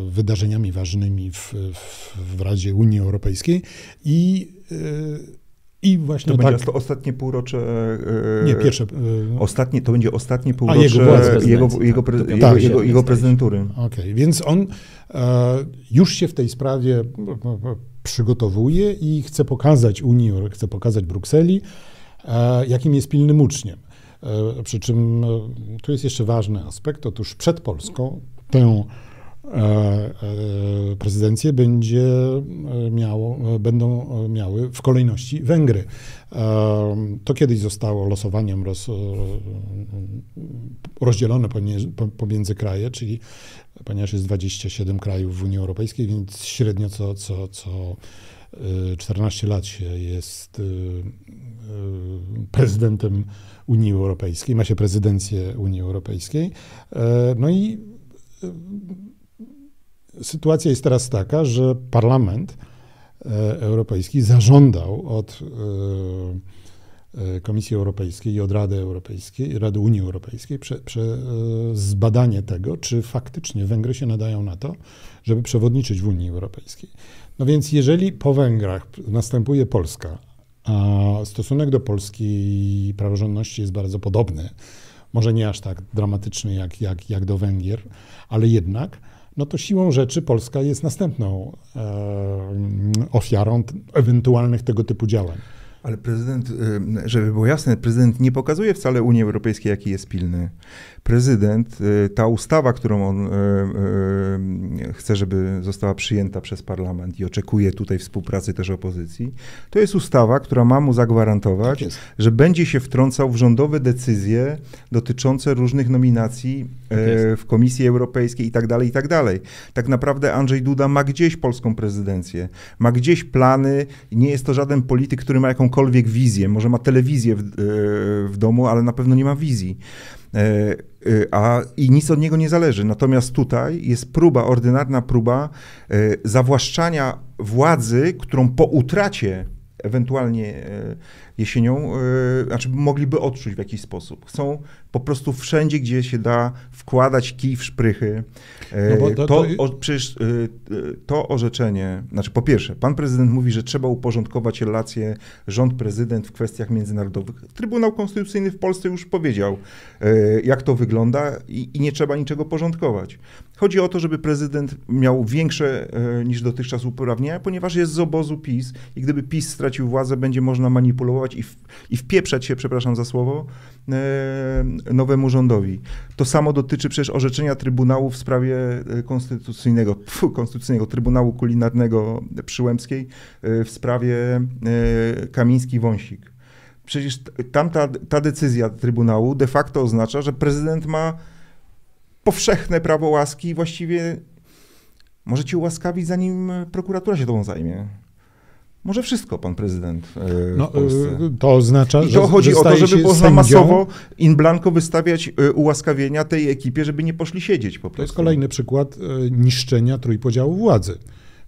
wydarzeniami ważnymi w, w, w Radzie Unii Europejskiej i i właśnie to tak. będzie ostatnie półrocze. Nie, pierwsze. Ostatnie, to będzie ostatnie półrocze jego, jego, jego, pre, tak, jego, jego, jego prezydentury. Okej, okay. więc on e, już się w tej sprawie przygotowuje i chce pokazać Unii, chce pokazać Brukseli, e, jakim jest pilnym uczniem. E, przy czym tu jest jeszcze ważny aspekt. Otóż przed Polską tę E, e, prezydencję będzie e, miało, będą miały w kolejności Węgry. To kiedyś zostało losowaniem roz, rozdzielone pomiędzy kraje, czyli ponieważ jest 27 krajów w Unii Europejskiej, więc średnio co, co, co 14 lat się jest prezydentem Unii Europejskiej, ma się prezydencję Unii Europejskiej. No i sytuacja jest teraz taka, że Parlament e, Europejski zażądał od e, e, Komisji Europejskiej i od Rady Europejskiej, Rady Unii Europejskiej prze, prze, zbadanie tego, czy faktycznie Węgry się nadają na to, żeby przewodniczyć w Unii Europejskiej. No więc jeżeli po Węgrach następuje Polska, a stosunek do polskiej praworządności jest bardzo podobny, może nie aż tak dramatyczny jak, jak, jak do Węgier, ale jednak, no to siłą rzeczy Polska jest następną e, ofiarą ewentualnych tego typu działań. Ale prezydent, y, żeby było jasne, prezydent nie pokazuje wcale Unii Europejskiej, jaki jest pilny. Prezydent, y, ta ustawa, którą on y, chce, żeby została przyjęta przez parlament i oczekuje tutaj współpracy też opozycji, to jest ustawa, która ma mu zagwarantować, Tak że będzie się wtrącał w rządowe decyzje dotyczące różnych nominacji Tak w Komisji Europejskiej i tak dalej, i tak dalej. Tak naprawdę Andrzej Duda ma gdzieś polską prezydencję, ma gdzieś plany, nie jest to żaden polityk, który ma jakąkolwiek wizję, może ma telewizję w, e, w domu, ale na pewno nie ma wizji. E, e, A, I nic od niego nie zależy. Natomiast tutaj jest próba, ordynarna próba zawłaszczania władzy, którą po utracie ewentualnie jesienią, e, znaczy mogliby odczuć w jakiś sposób. Chcą po prostu wszędzie, gdzie się da, wkładać kij w szprychy. E, No to- to, o, przecież e, to orzeczenie, znaczy po pierwsze, pan prezydent mówi, że trzeba uporządkować relacje rząd-prezydent w kwestiach międzynarodowych. Trybunał Konstytucyjny w Polsce już powiedział, jak to wygląda i, i nie trzeba niczego porządkować. Chodzi o to, żeby prezydent miał większe e, niż dotychczas uprawnienia, ponieważ jest z obozu PiS i gdyby PiS stracił władzę, będzie można manipulować i, w, i wpieprzać się, przepraszam za słowo, e, nowemu rządowi. To samo dotyczy przecież orzeczenia Trybunału w sprawie e, konstytucyjnego, pfu, konstytucyjnego Trybunału Kulinarnego Przyłębskiej w sprawie Kamiński-Wąsik. Przecież tamta ta decyzja Trybunału de facto oznacza, że prezydent ma powszechne prawo łaski i właściwie może cię ułaskawić, zanim prokuratura się tobą zajmie. Może wszystko pan prezydent e, No, w Polsce. y, to oznacza, I że to chodzi że o to, żeby można sędzią. masowo in blanco wystawiać e, ułaskawienia tej ekipie, żeby nie poszli siedzieć po prostu. To jest kolejny przykład e, niszczenia trójpodziału władzy,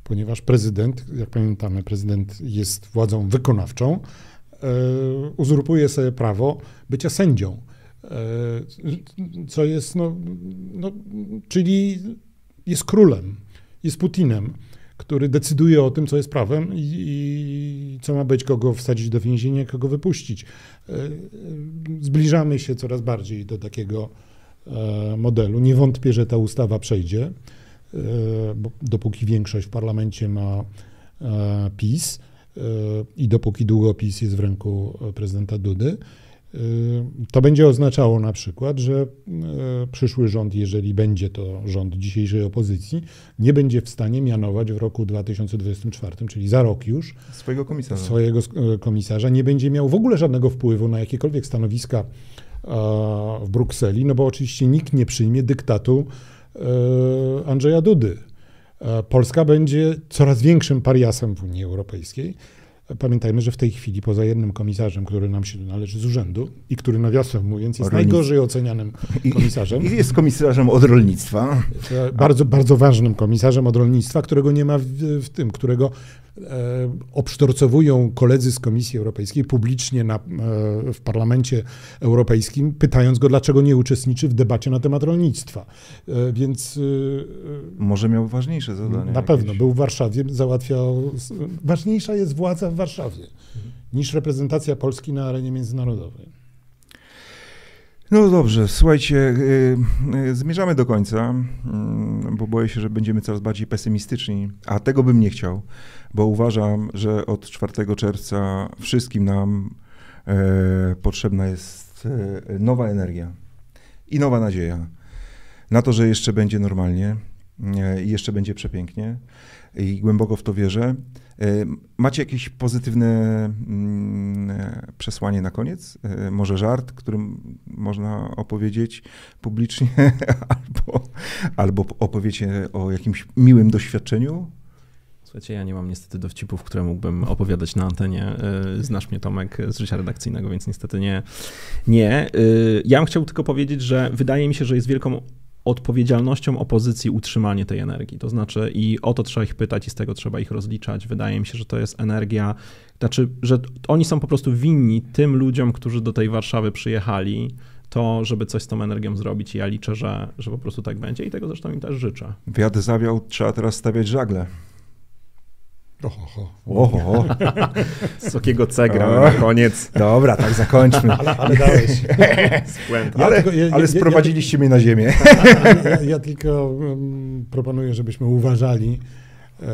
ponieważ prezydent, jak pamiętamy, prezydent jest władzą wykonawczą, e, uzurpuje sobie prawo bycia sędzią, e, co jest, no, no, czyli jest królem, jest Putinem, który decyduje o tym, co jest prawem i, i co ma być, kogo wsadzić do więzienia, kogo wypuścić. E, e, Zbliżamy się coraz bardziej do takiego e, modelu. Nie wątpię, że ta ustawa przejdzie, e, bo dopóki większość w parlamencie ma e, PiS e, i dopóki długopis jest w ręku e, prezydenta Dudy, e, to będzie oznaczało na przykład, że e, przyszły rząd, jeżeli będzie to rząd dzisiejszej opozycji, nie będzie w stanie mianować w roku 2024, czyli za rok już, Swojego komisarza. swojego e, komisarza, nie będzie miał w ogóle żadnego wpływu na jakiekolwiek stanowiska w Brukseli, no bo oczywiście nikt nie przyjmie dyktatu Andrzeja Dudy. E, Polska będzie coraz większym pariasem w Unii Europejskiej. Pamiętajmy, że w tej chwili poza jednym komisarzem, który nam się należy z urzędu i który nawiasem mówiąc jest O rolnictwie. najgorzej ocenianym komisarzem, I jest komisarzem od rolnictwa. E, bardzo, bardzo ważnym komisarzem od rolnictwa, którego nie ma w, w tym, którego obsztorcowują koledzy z Komisji Europejskiej publicznie na, e, w Parlamencie Europejskim, pytając go, dlaczego nie uczestniczy w debacie na temat rolnictwa. E, więc e, Może miał ważniejsze zadanie. na jakieś. pewno był w Warszawie, załatwiał. Ważniejsza jest władza w Warszawie niż reprezentacja Polski na arenie międzynarodowej. No dobrze, słuchajcie, zmierzamy do końca, mm, bo boję się, że będziemy coraz bardziej pesymistyczni, a tego bym nie chciał, bo uważam, że od 4 czerwca wszystkim nam e, potrzebna jest e, nowa energia i nowa nadzieja na to, że jeszcze będzie normalnie e, i jeszcze będzie przepięknie i głęboko w to wierzę. E, Macie jakieś pozytywne mm, przesłanie na koniec? E, Może żart, którym można opowiedzieć publicznie, albo, albo opowiecie o jakimś miłym doświadczeniu? Słuchajcie, ja nie mam niestety dowcipów, które mógłbym opowiadać na antenie. Y, Znasz mnie, Tomek, z życia redakcyjnego, więc niestety nie. Nie. Y, Ja bym chciał tylko powiedzieć, że wydaje mi się, że jest wielką odpowiedzialnością opozycji utrzymanie tej energii. To znaczy i o to trzeba ich pytać i z tego trzeba ich rozliczać. Wydaje mi się, że to jest energia, znaczy, że oni są po prostu winni tym ludziom, którzy do tej Warszawy przyjechali, to, żeby coś z tą energią zrobić. I ja liczę, że, że po prostu tak będzie i tego zresztą im też życzę. Wiatr zawiał, trzeba teraz stawiać żagle. Oho, Oho, Z takiego cegra na koniec. dobra, tak zakończmy. ale, ale dałeś. Ale, tylko- ja- ja- ale ja- sprowadziliście mnie na ziemię. Ja, ja tylko um, proponuję, żebyśmy uważali e,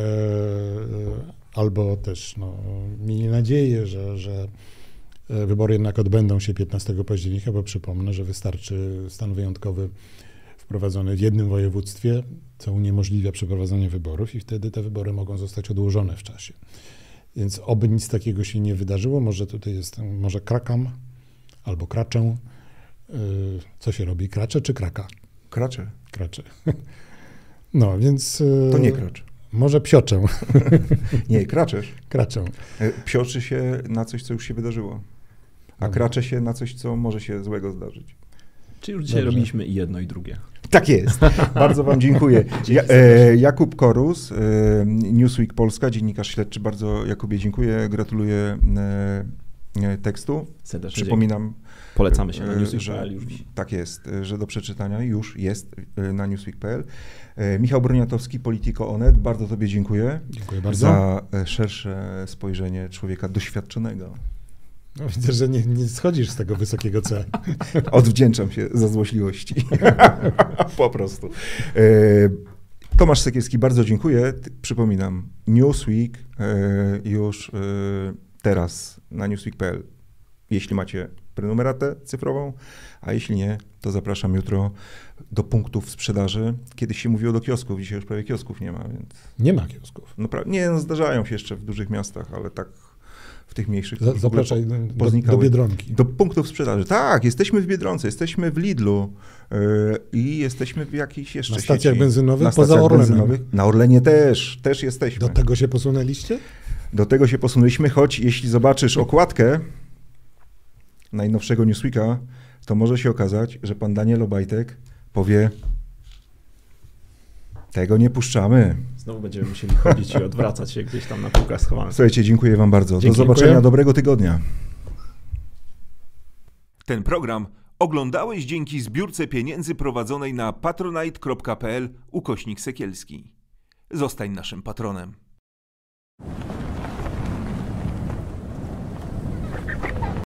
albo też no, mieli nadzieję, że, że e, wybory jednak odbędą się 15 października, bo przypomnę, że wystarczy stan wyjątkowy wprowadzony w jednym województwie, co uniemożliwia przeprowadzenie wyborów i wtedy te wybory mogą zostać odłożone w czasie. Więc oby nic takiego się nie wydarzyło, może tutaj jest, może krakam albo kraczę. Yy, Co się robi, kracze czy kraka? Kracze. Kracze. No, więc... yy, To nie kracz. Może psioczę, Nie, kraczesz. kraczę. E, Psioczy się na coś, co już się wydarzyło. A kracze się na coś, co może się złego zdarzyć. Czyli już dzisiaj Dobrze. robiliśmy i jedno, i drugie. Tak jest. Bardzo Wam dziękuję. Ja, e, Jakub Korus, e, Newsweek Polska, dziennikarz śledczy. Bardzo Jakubie dziękuję. Gratuluję e, e, tekstu. Serdecznie Przypominam, dziękuję. Polecamy się na e, newsweek.pl już tak jest, e, że do przeczytania już jest na newsweek.pl. Michał Broniatowski, Politico Onet. Bardzo Tobie dziękuję Dziękuję bardzo. za szersze spojrzenie człowieka doświadczonego. No, widzę, że nie, nie schodzisz z tego wysokiego C. Odwdzięczam się za złośliwości. po prostu. E, Tomasz Sekielski, bardzo dziękuję. Przypominam, Newsweek e, już e, teraz na newsweek.pl. Jeśli macie prenumeratę cyfrową, a jeśli nie, to zapraszam jutro do punktów sprzedaży. Kiedyś się mówiło do kiosków, dzisiaj już prawie kiosków nie ma, więc Nie ma kiosków. no, pra- nie, no, zdarzają się jeszcze w dużych miastach, ale tak w tych mniejszych. zapraszaj do, do, Biedronki. do punktów sprzedaży. Tak, jesteśmy w Biedronce, jesteśmy w Lidlu yy, i jesteśmy w jakiejś jeszcze Na stacjach sieci. benzynowych Na poza stacjach Orlenem. benzynowych. Na Orlenie też, też jesteśmy. Do tego się posunęliście? Do tego się posunęliśmy, choć jeśli zobaczysz okładkę najnowszego Newsweeka, to może się okazać, że pan Daniel Obajtek powie tego nie puszczamy. Znowu będziemy musieli chodzić i odwracać się gdzieś tam na półkach schowanych. Słuchajcie, dziękuję wam bardzo. Dzięki, Do zobaczenia, dziękuję. dobrego tygodnia. Ten program oglądałeś dzięki zbiórce pieniędzy prowadzonej na patronite.pl ukośnik sekielski. Zostań naszym patronem.